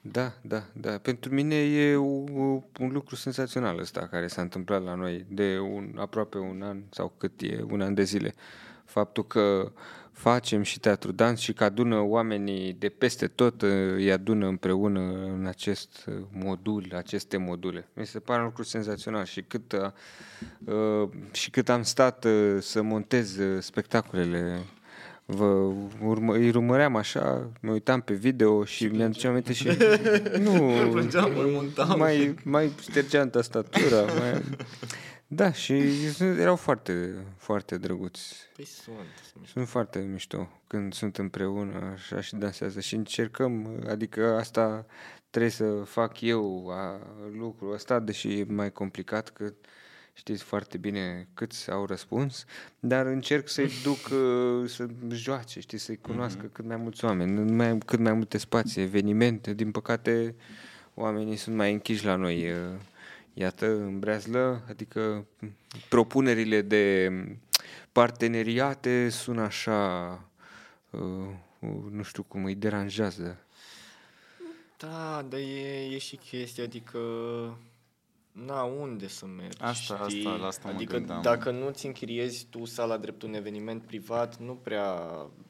Da, da, da. Pentru mine e un, un lucru senzațional ăsta care s-a întâmplat la noi de un, aproape un an sau cât e, un an de zile. Faptul că facem și teatru dans și că adună oamenii de peste tot, îi adună împreună în acest modul, aceste module. Mi se pare un lucru senzațional și cât, uh, și cât am stat uh, să montez uh, spectacolele Vă urmă, îi urmăream așa, mă uitam pe video și mi-aduceam aminte și... nu, plângeam, mă montam. mai, mai ștergeam tastatura. Mai... Da, și erau foarte, foarte drăguți. Păi sunt. sunt Sunt foarte mișto când sunt împreună așa și dansează și încercăm, adică asta trebuie să fac eu a, lucrul ăsta, deși e mai complicat că știți foarte bine câți au răspuns, dar încerc să-i duc uh, să joace, știi, să-i cunoască cât mai mulți oameni, în mai, cât mai multe spații, evenimente. Din păcate, oamenii sunt mai închiși la noi. Uh, Iată, în breazlă, adică propunerile de parteneriate sună așa, uh, uh, nu știu cum, îi deranjează. Da, dar e, e și chestia, adică Na, unde să mergi? Asta, știi? asta, la asta mă Adică gândeam. dacă nu-ți închiriezi tu sala drept un eveniment privat, nu prea...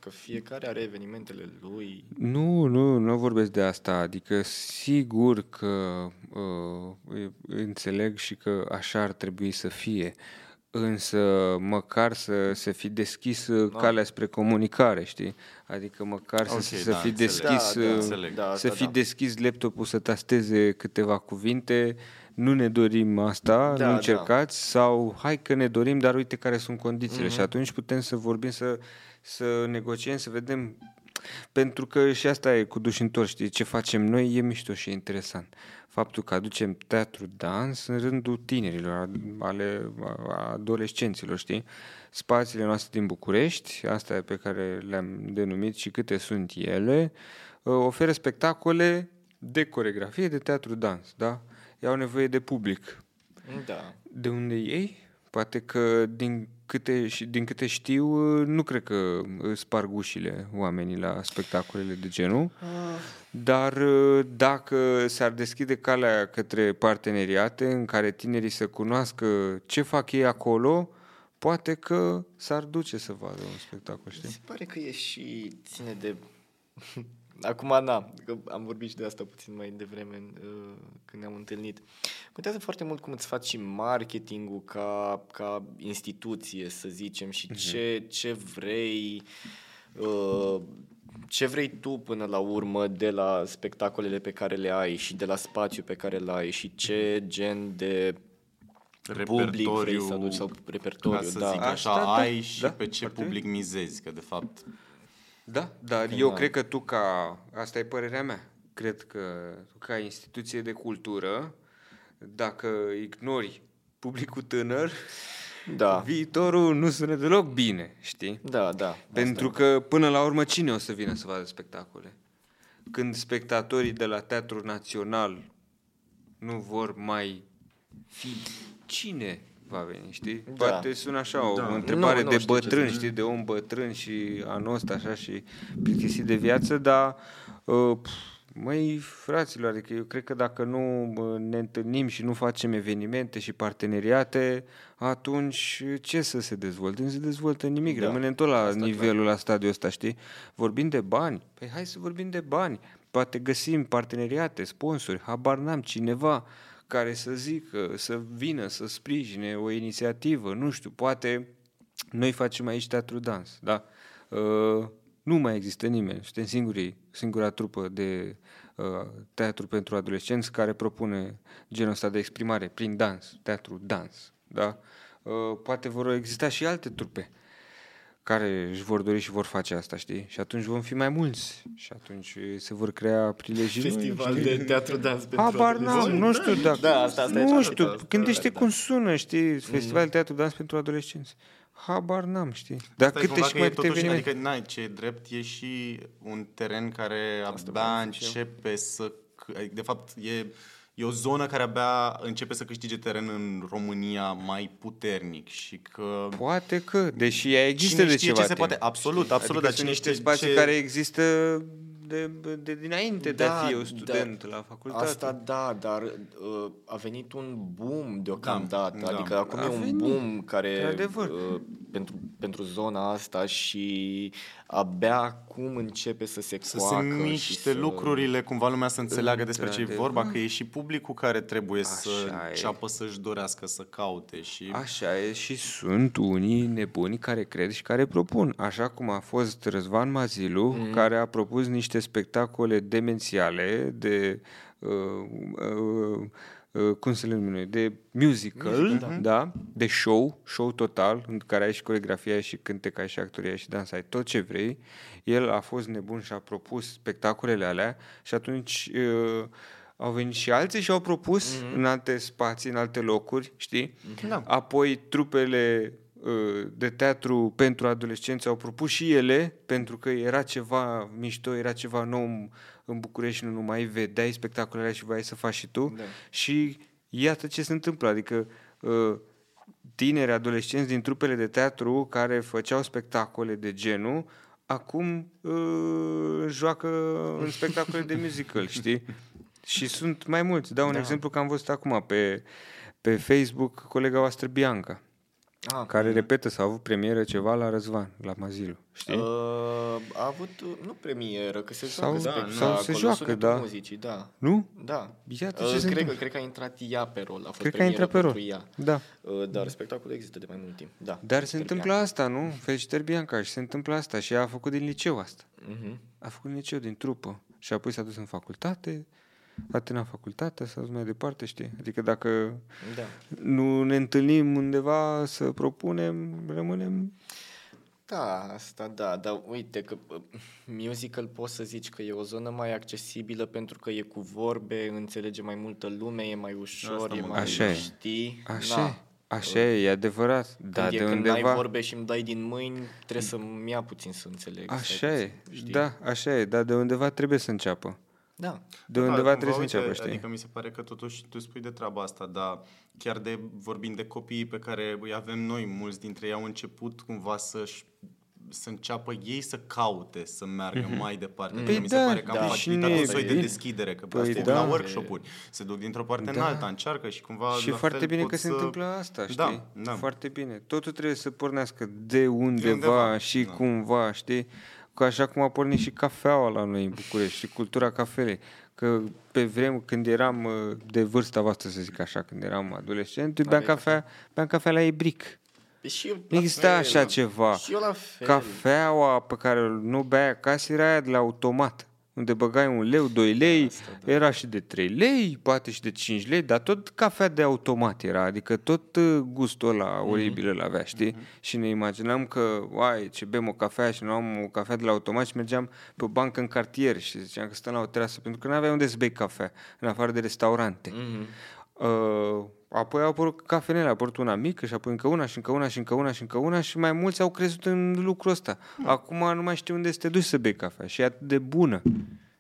Că fiecare are evenimentele lui. Nu, nu, nu vorbesc de asta. Adică sigur că uh, înțeleg și că așa ar trebui să fie. Însă măcar să se fi deschis da. calea spre comunicare, știi? Adică măcar Ok, să, să da, fi înțeleg. deschis Da, da, uh, înțeleg. Da, să asta fi da. deschis laptopul să tasteze câteva cuvinte, nu ne dorim asta, Da, nu da. încercați, sau hai că ne dorim, dar uite care sunt condițiile. Mhm. Și atunci putem să vorbim, să, să negociem, să vedem. Pentru că și asta e cu duș întors, știi, ce facem noi e mișto și e interesant. Faptul că aducem teatru dans în rândul tinerilor, a- ale a- adolescenților, știi? Spațiile noastre din București, astea pe care le-am denumit și câte sunt ele, uh, oferă spectacole de coregrafie, de teatru dans, da? Ei au nevoie de public. Da. De unde ei? Poate că din câte, și din câte știu, nu cred că sparg ușile oamenii la spectacolele de genul, dar dacă s-ar deschide calea către parteneriate în care tinerii să cunoască ce fac ei acolo, poate că s-ar duce să vadă un spectacol, Mi știi? se pare că e și ține de... Acum, na, că am vorbit și de asta puțin mai devreme uh, când ne-am întâlnit. Contează foarte mult cum îți faci și marketingul ca, ca instituție, să zicem, și ce, ce vrei... Uh, ce vrei tu până la urmă de la spectacolele pe care le ai și de la spațiu pe care le ai și ce gen de public vrei să aduci sau repertoriu, ca să da. zic așa, Asta, da, ai și da, pe ce foarte public mizezi, că de fapt Da, dar Când eu da. cred că tu ca, asta e părerea mea, cred că tu ca instituție de cultură, dacă ignori publicul tânăr, Da. viitorul nu sună deloc bine, știi? Da, da. Pentru că până la urmă cine o să vină să vadă spectacole? Când spectatorii de la Teatrul Național nu vor mai fi, cine va veni, știi? Da. Poate sună așa o Da. întrebare Nu, nu de știu ce bătrân, să- știi, de om bătrân și anul ăsta așa și plictisit de viață, dar uh, pf, măi, fraților, adică eu cred că dacă nu uh, ne întâlnim și nu facem evenimente și parteneriate, atunci ce să se dezvolte? Nu se dezvoltă nimic, Da. rămânem tot la Asta clar. nivelul la stadiul ăsta, știi? Vorbim de bani. Păi hai să vorbim de bani. Poate găsim parteneriate, sponsori, habar n-am, cineva care să zică, să vină, să sprijine o inițiativă, nu știu, poate noi facem aici teatru dans, da? Uh, nu mai există nimeni, suntem singurii, singura trupă de uh, teatru pentru adolescenți care propune genul ăsta de exprimare prin dans, teatru dans, da? Uh, poate vor exista și alte trupe care își vor dori și vor face asta, știi? Și atunci vom fi mai mulți și atunci se vor crea prilejii noi, Festival știi? de teatru dans pentru Habar n-am, adolescenți. nu știu dacă... Da, asta- asta e nu foarte știu, asta, gândește da. cum sună, știi? Festival de teatru dans pentru adolescenți. Habar n-am, știi? Dar Asta e câte cumva și că mai e câte totuși, evenimente. Adică, n-ai ce e drept, e și un teren care abia vreau să zic și eu. începe să... De fapt, e, e o zonă care abia începe să câștige teren în România mai puternic și că... Poate că, deși ea există Cine de știe ceva ce se timp, poate? Absolut, știi? absolut, Adică dar sunt cine niște știe spații ce- care există de, de dinainte de a Da, fi eu student da. la facultate. Asta da, dar uh, a venit un boom deocamdată. Da, adică da. acum A e un venit, boom care într-adevăr. uh, pentru, pentru zona asta și abia acum începe să se Să coacă se și miște să... lucrurile, cumva lumea să înțeleagă despre ce e Într-adevăr. vorba, că e și publicul care trebuie să Așa e. înceapă să-și dorească să caute și... Așa e și sunt unii nebuni care cred și care propun. Așa cum a fost Răzvan Mazilu, mm. care a propus niște spectacole demențiale de... Uh, uh, uh, cum să le numim noi, de musical, musical da. da, de show, show total, în care ai și coregrafia, ai și cântec, ai și actoria, ai și dans, ai tot ce vrei. El a fost nebun și a propus spectacolele alea și atunci uh, au venit și alții și au propus mm-hmm. în alte spații, în alte locuri, știi? Da. Apoi trupele uh, de teatru pentru adolescenți au propus și ele, pentru că era ceva mișto, era ceva nou în- în București, nu numai vedeai spectacolele alea și voiai să faci și tu. Da. Și iată ce se întâmplă, adică uh, tineri adolescenți din trupele de teatru care făceau spectacole de genul, acum uh, joacă în spectacole de musical, știi? Și sunt mai mulți. Dau un Da. exemplu că am văzut acum pe, pe Facebook colega voastră Bianca, Ah, care repetă sau a avut premieră ceva la Răzvan, la Mazilu, știi? Uh, a avut, uh, nu premieră, că se Sau- joacă da, spectacole, sau se joacă, sunetul da. muzicii, da. nu? Da. Iată Uh, ce se cred, că, întâmplă. cred că a intrat ea pe rol, a fost Cred că a premieră intrat pe rol. pentru ea. Da. Uh, dar spectacolul există de mai mult timp, da. Dar se Sper întâmplă ea. asta, nu? Felicitări Bianca și se întâmplă asta și ea a făcut din liceu asta. Mhm. A făcut din liceu, din trupă. Și apoi s-a dus în facultate, a terminat facultatea, s-a dus mai departe, știi? Adică dacă Da. nu ne întâlnim undeva să propunem, rămânem... Da, asta da, dar uite că uh, musical poți să zici că e o zonă mai accesibilă pentru că e cu vorbe, înțelege mai multă lume, e mai ușor, Asta e mă mai Așa e. știi. Așa Na. e, așa e, e adevărat. Când, Dar e, de când undeva... ai vorbe și îmi dai din mâini, trebuie să-mi ia puțin să înțeleg. să ai Așa puțin, e, știi? da, așa e, dar de undeva trebuie să înceapă. Da. De Da, undeva cumva, trebuie să uite, înceapă, știi? Adică mi se pare că totuși tu spui de treaba asta, dar chiar de vorbind de copiii pe care îi avem noi, mulți dintre ei au început cumva să-și să înceapă ei să caute să meargă mai departe. Păi Păi mi se da, pare că da. am Și facilitat nu un e soi de bine. deschidere, că Păi păi da. la workshop-uri, se duc dintr-o parte în Da. alta, încearcă și cumva Și la foarte fel bine pot că se să... întâmplă asta, știi? Da, da. Foarte bine. Totul trebuie să pornească de undeva, undeva, și da. cumva, știi? Că așa cum a pornit și cafeaua la noi în București și cultura cafelei. Că pe vreme când eram uh, de vârsta voastră, să zic așa, când eram adolescent, eu beam Aveai cafea, beam cafea la Ebric. Păi și eu Nu la exista fel, așa ceva. Și eu la fel. Cafeaua pe care nu beai acasă era aia de la automat. Unde băgai un leu, 2 lei, Asta, da. era și de 3 lei, poate și de 5 lei, dar tot cafea de automat era, adică tot uh, gustul ăla Mhm. oribil îl avea, știi? Și ne imaginam că, uai, ce bem o cafea și nu am o cafea de la automat și mergeam pe o bancă în cartier și ziceam că stăm la o terasă, pentru că nu aveai unde să bei cafea, în afară de restaurante. Mhm. Uh, apoi au apărut cafenele, a apărut una mică și apoi încă una și încă una și încă una și încă una și mai mulți au crezut în lucrul ăsta. Acum nu mai știu unde să te duci să bei cafea și e atât de bună.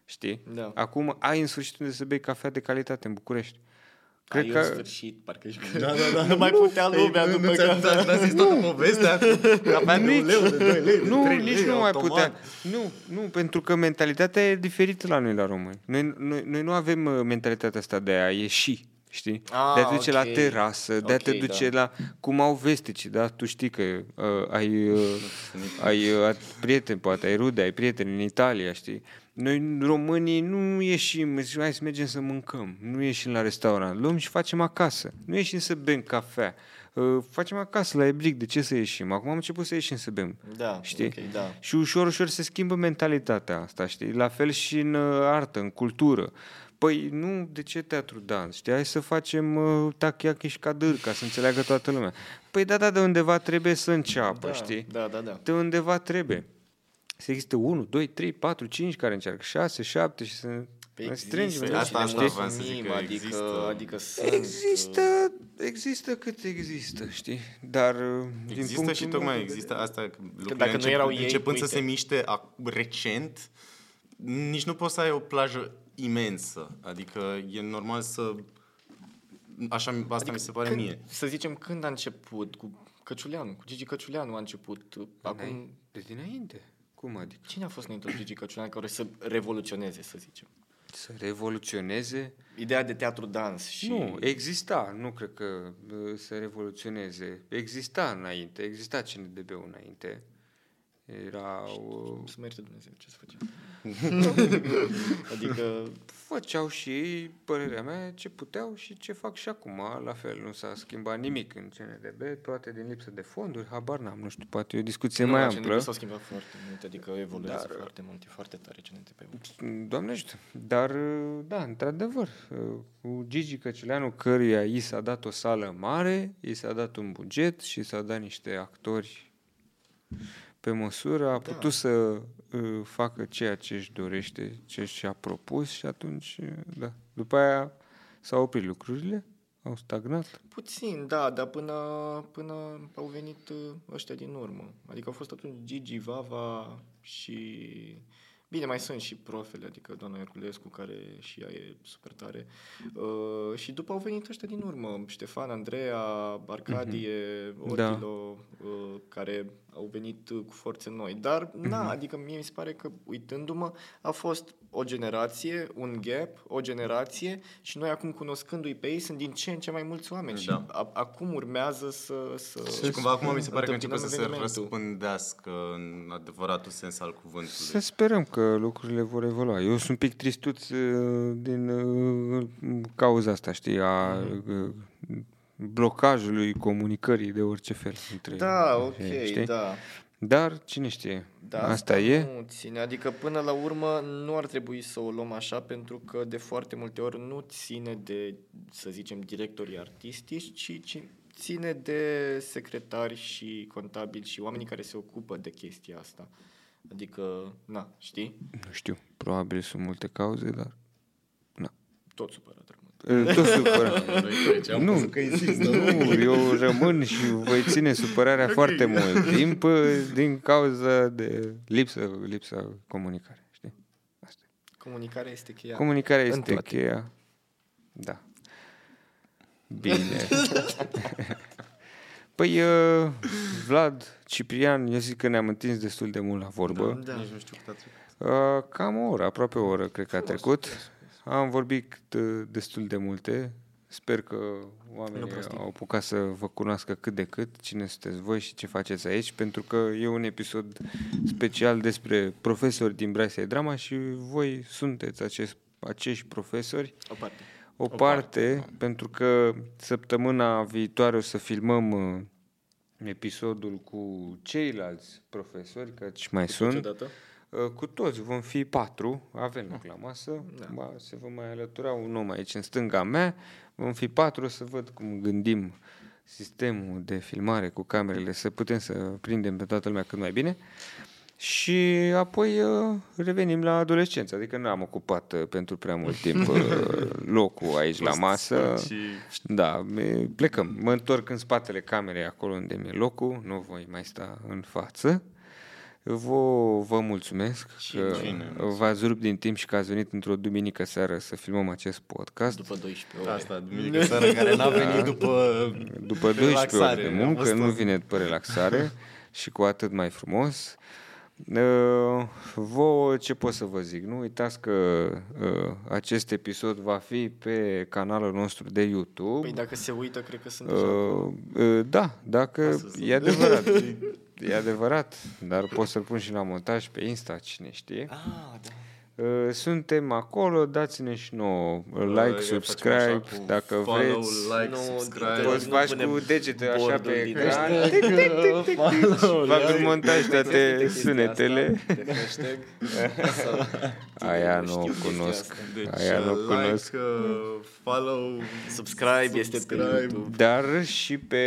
Știi? Da. Acum ai în sfârșit unde să bei cafea de calitate în București. Cred Ai că... în sfârșit, parcă ești... Da, da, da. Nu mai putea lumea după cafea. N-a zis toată povestea cu cafea de un leu, de 2 lei, de nu, 3 nici lei, nu mai automat. putea. Nu, nu, pentru că mentalitatea e diferită la noi la români. Noi, noi, noi nu avem uh, mentalitatea asta de a ieși. Știi? Ah, de a te duce ok. la terasă, de a te Ok, duce da. la... Cum au vesticii, da? Tu știi că uh, ai, uh, ai uh, prieteni, poate ai rude, ai prieteni în Italia, știi? Noi, românii, nu ieșim, zicem, hai să mergem să mâncăm, nu ieșim la restaurant, luăm și facem acasă. Nu ieșim să bem cafea, uh, facem acasă la Ebric, de ce să ieșim? Acum am început să ieșim să bem. Da, Știi? ok, da. Și ușor, ușor se schimbă mentalitatea asta, știi? La fel și în uh, artă, în cultură. Păi nu, de ce teatru dans? Știi, hai să facem uh, tachiachi și cadâr ca să înțeleagă toată lumea. Păi da, da, de undeva trebuie să înceapă, Da, știi? da, da, da. De undeva trebuie. Să existe 1, 2, 3, 4, 5 care încearcă, 6, 7 și să Păi ne strângem. există, în asta- asta, asta știi? vreau să zic că adică, există. adică sunt... Există, există cât există, știi? Dar uh, din Există punctul și meu tocmai de există asta, că lucrurile dacă nu încep, erau ei, începând să uite. se miște ac- recent, nici nu poți să ai o plajă imensă. Adică e normal să... Așa, asta adică mi se pare când, mie. Să zicem, când a început cu Căciuleanu, cu Gigi Căciuleanu a început. Acum, De dinainte. Cum adică? cine a fost înainte lui Gigi Căciuleanu care să revoluționeze, să zicem? Să revoluționeze Ideea de teatru dans și... Nu, exista, nu cred că uh, să revoluționeze. Exista înainte, exista CNDB-ul înainte. Erau... Să merte Dumnezeu ce să facem. adică, Făceau și ei, părerea mea, ce puteau și ce fac și acum. La fel, nu s-a schimbat nimic în CNDB, toate din lipsă de fonduri, habar n-am, nu știu, poate e o discuție nu, mai la amplă. CNTP s-au schimbat foarte mult, adică evoluează Dar- foarte mult, e foarte tare CNTP-ul. Doamne ajută. Dar, da, într-adevăr, cu Gigi Căciuleanu, căruia i s-a dat o sală mare, i s-a dat un buget și s-a dat niște actori pe măsură, a putut să uh, facă ceea ce își dorește, ce și-a propus și atunci, uh, da. După aia s-au oprit lucrurile, au stagnat. Puțin, da, dar până, până au venit uh, ăștia din urmă. Adică au fost atunci Gigi, Vava și... Bine, mai sunt și profele, adică doamna Herculescu, care și ea e super tare. Uh, și după au venit ăștia din urmă, Ștefan, Andreea, Arcadie, mm-hmm. Da. Ortilo, uh, care au venit uh, cu forțe noi. Dar, na, adică mie mi se pare că, uitându-mă, a fost o generație, un gap, o generație și noi acum cunoscându-i pe ei sunt din ce în ce mai mulți oameni și Da. a, acum urmează să... să Și cumva acum mi se pare că începe întâmpinăm să se evenimentul. răspândească în adevăratul sens al cuvântului. Să sperăm că lucrurile vor evolua. Eu sunt un pic tristuț uh, din uh, cauza asta, știi, a uh, blocajului comunicării de orice fel. Între, Da, ok, știi? da. Dar cine știe? Da, asta e. Nu ține. Adică până la urmă nu ar trebui să o luăm așa pentru că de foarte multe ori nu ține de, să zicem, directorii artistici, ci, ci ține de secretari și contabili și oamenii care se ocupă de chestia asta. Adică, na, știi? Nu știu, probabil sunt multe cauze, dar... Tot supărat rămân. Uh, Tot supărat. Am Nu, văzut că insistă. nu, eu rămân și voi ține supărarea foarte mult timp uh, din cauza de lipsă, lipsa comunicare, știi? Asta. e. Comunicarea este cheia. Comunicarea În este toate. cheia. Da. Bine. păi, uh, Vlad, Ciprian, eu zic că ne-am întins destul de mult la vorbă. Da. Nici nu știu cât ați Uh, cam o oră, aproape o oră, cred că a trecut. Am vorbit uh, destul de multe. Sper că oamenii prostii. au apucat să vă cunoască cât de cât cine sunteți voi și ce faceți aici, pentru că e un episod special despre profesori din Brasia Drama și voi sunteți acest, acești profesori O parte. o, parte, pentru că săptămâna viitoare o să filmăm uh, episodul cu ceilalți profesori, căci mai sunt. Niciodată? Uh, Cu toți vom fi patru, avem loc la masă, Da. ba, se va mai alătura un om aici în stânga mea, vom fi patru să văd cum gândim sistemul de filmare cu camerele, să putem să prindem pe toată lumea cât mai bine. Și apoi uh, revenim la adolescență, adică nu am ocupat uh, pentru prea mult timp uh, locul aici la masă. Și Da, me- plecăm. Mă întorc în spatele camerei, acolo unde mi-e locul, nu voi mai sta în față. Vă, vă mulțumesc că cine? v-ați rupt din timp și că ați venit într-o duminică seară să filmăm acest podcast. După 12 ore. asta, duminică seara care n-a venit după... După 12 ore relaxare. de Am muncă, fost nu o- vine după relaxare și cu atât mai frumos. Uh, Vouă ce pot să vă zic? Nu uitați că uh, acest episod va fi pe canalul nostru de YouTube. Păi dacă se uită, cred că sunt deja acolo. Uh, uh, da, dacă Asta e adevărat. e adevărat, dar pot să-l pun și la montaj pe Insta, cine știe. Ah, da. Uh, Suntem acolo, dați-ne și nouă uh, Bă, like, eu subscribe, facem așa cu dacă follow, vreți. like, Nu, subscribe. nu Poți faci punem cu degetele așa bordul pe din ecran. Follow, Fac like. în montaj toate Chestia asta sunetele. de hashtag. Sau- Aia Știu nu chestia cunosc. asta. Deci, Aia nu uh, cunosc. like, uh, follow, Subscribe este pe subscribe. YouTube. Dar și pe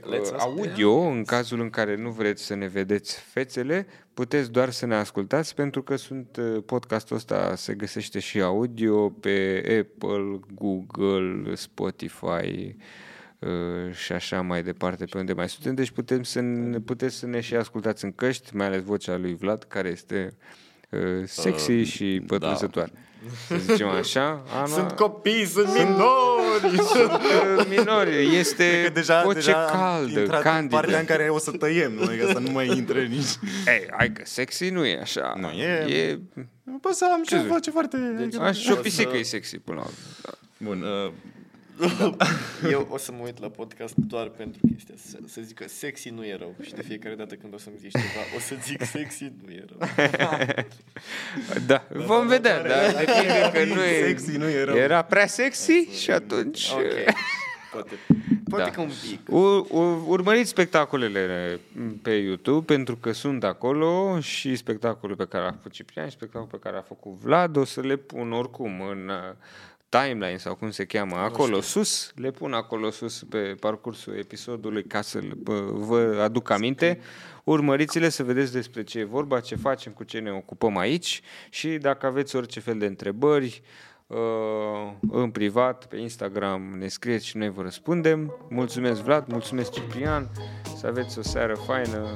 Let's uh, us audio, în cazul în care nu vreți să ne vedeți fețele, puteți doar să ne ascultați pentru că sunt uh, podcastul ăsta se găsește și audio pe Apple, Google, Spotify uh, și așa mai departe pe unde mai suntem. Deci putem să ne, puteți să ne și ascultați în căști, mai ales vocea lui Vlad, care este uh, sexy Uh, și pătrunzătoare. Să zicem așa. Ana, Sunt copii, sunt minori! sunt, uh, minori. Este Că deja, voce deja am caldă, intrat în candidă. partea în care o să tăiem, nu? Adică să nu mai intre nici... Ei, hai că sexy nu e așa. Nu, e- e Nu pot să am Ce ce zici? voce foarte... Deci, așa și o pisică e sexy până la urmă. Da. Bun, uh, Eu o să mă uit la podcast doar pentru chestia să, să zic că sexy nu e rău. Și de fiecare dată când o să-mi zici ceva, o să zic sexy nu e rău. Da, vom vedea, dar depinde că nu e... Sexy nu e rău. Era prea sexy și atunci... Ok. Poate, poate Da. că un pic. U- u- urmăriți spectacolele pe YouTube pentru că sunt acolo și spectacolul pe care a făcut Ciprian și spectacolul pe care a făcut Vlad o să le pun oricum în uh, timeline sau cum se cheamă acolo sus, le pun acolo sus pe parcursul episodului ca să vă aduc aminte. Urmăriți-le să vedeți despre ce e vorba, ce facem, cu ce ne ocupăm aici și dacă aveți orice fel de întrebări, uh, în privat, pe Instagram, ne scrieți și noi vă răspundem. Mulțumesc Vlad, mulțumesc Ciprian, să aveți o seară faină.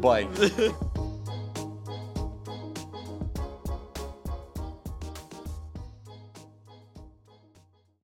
bye.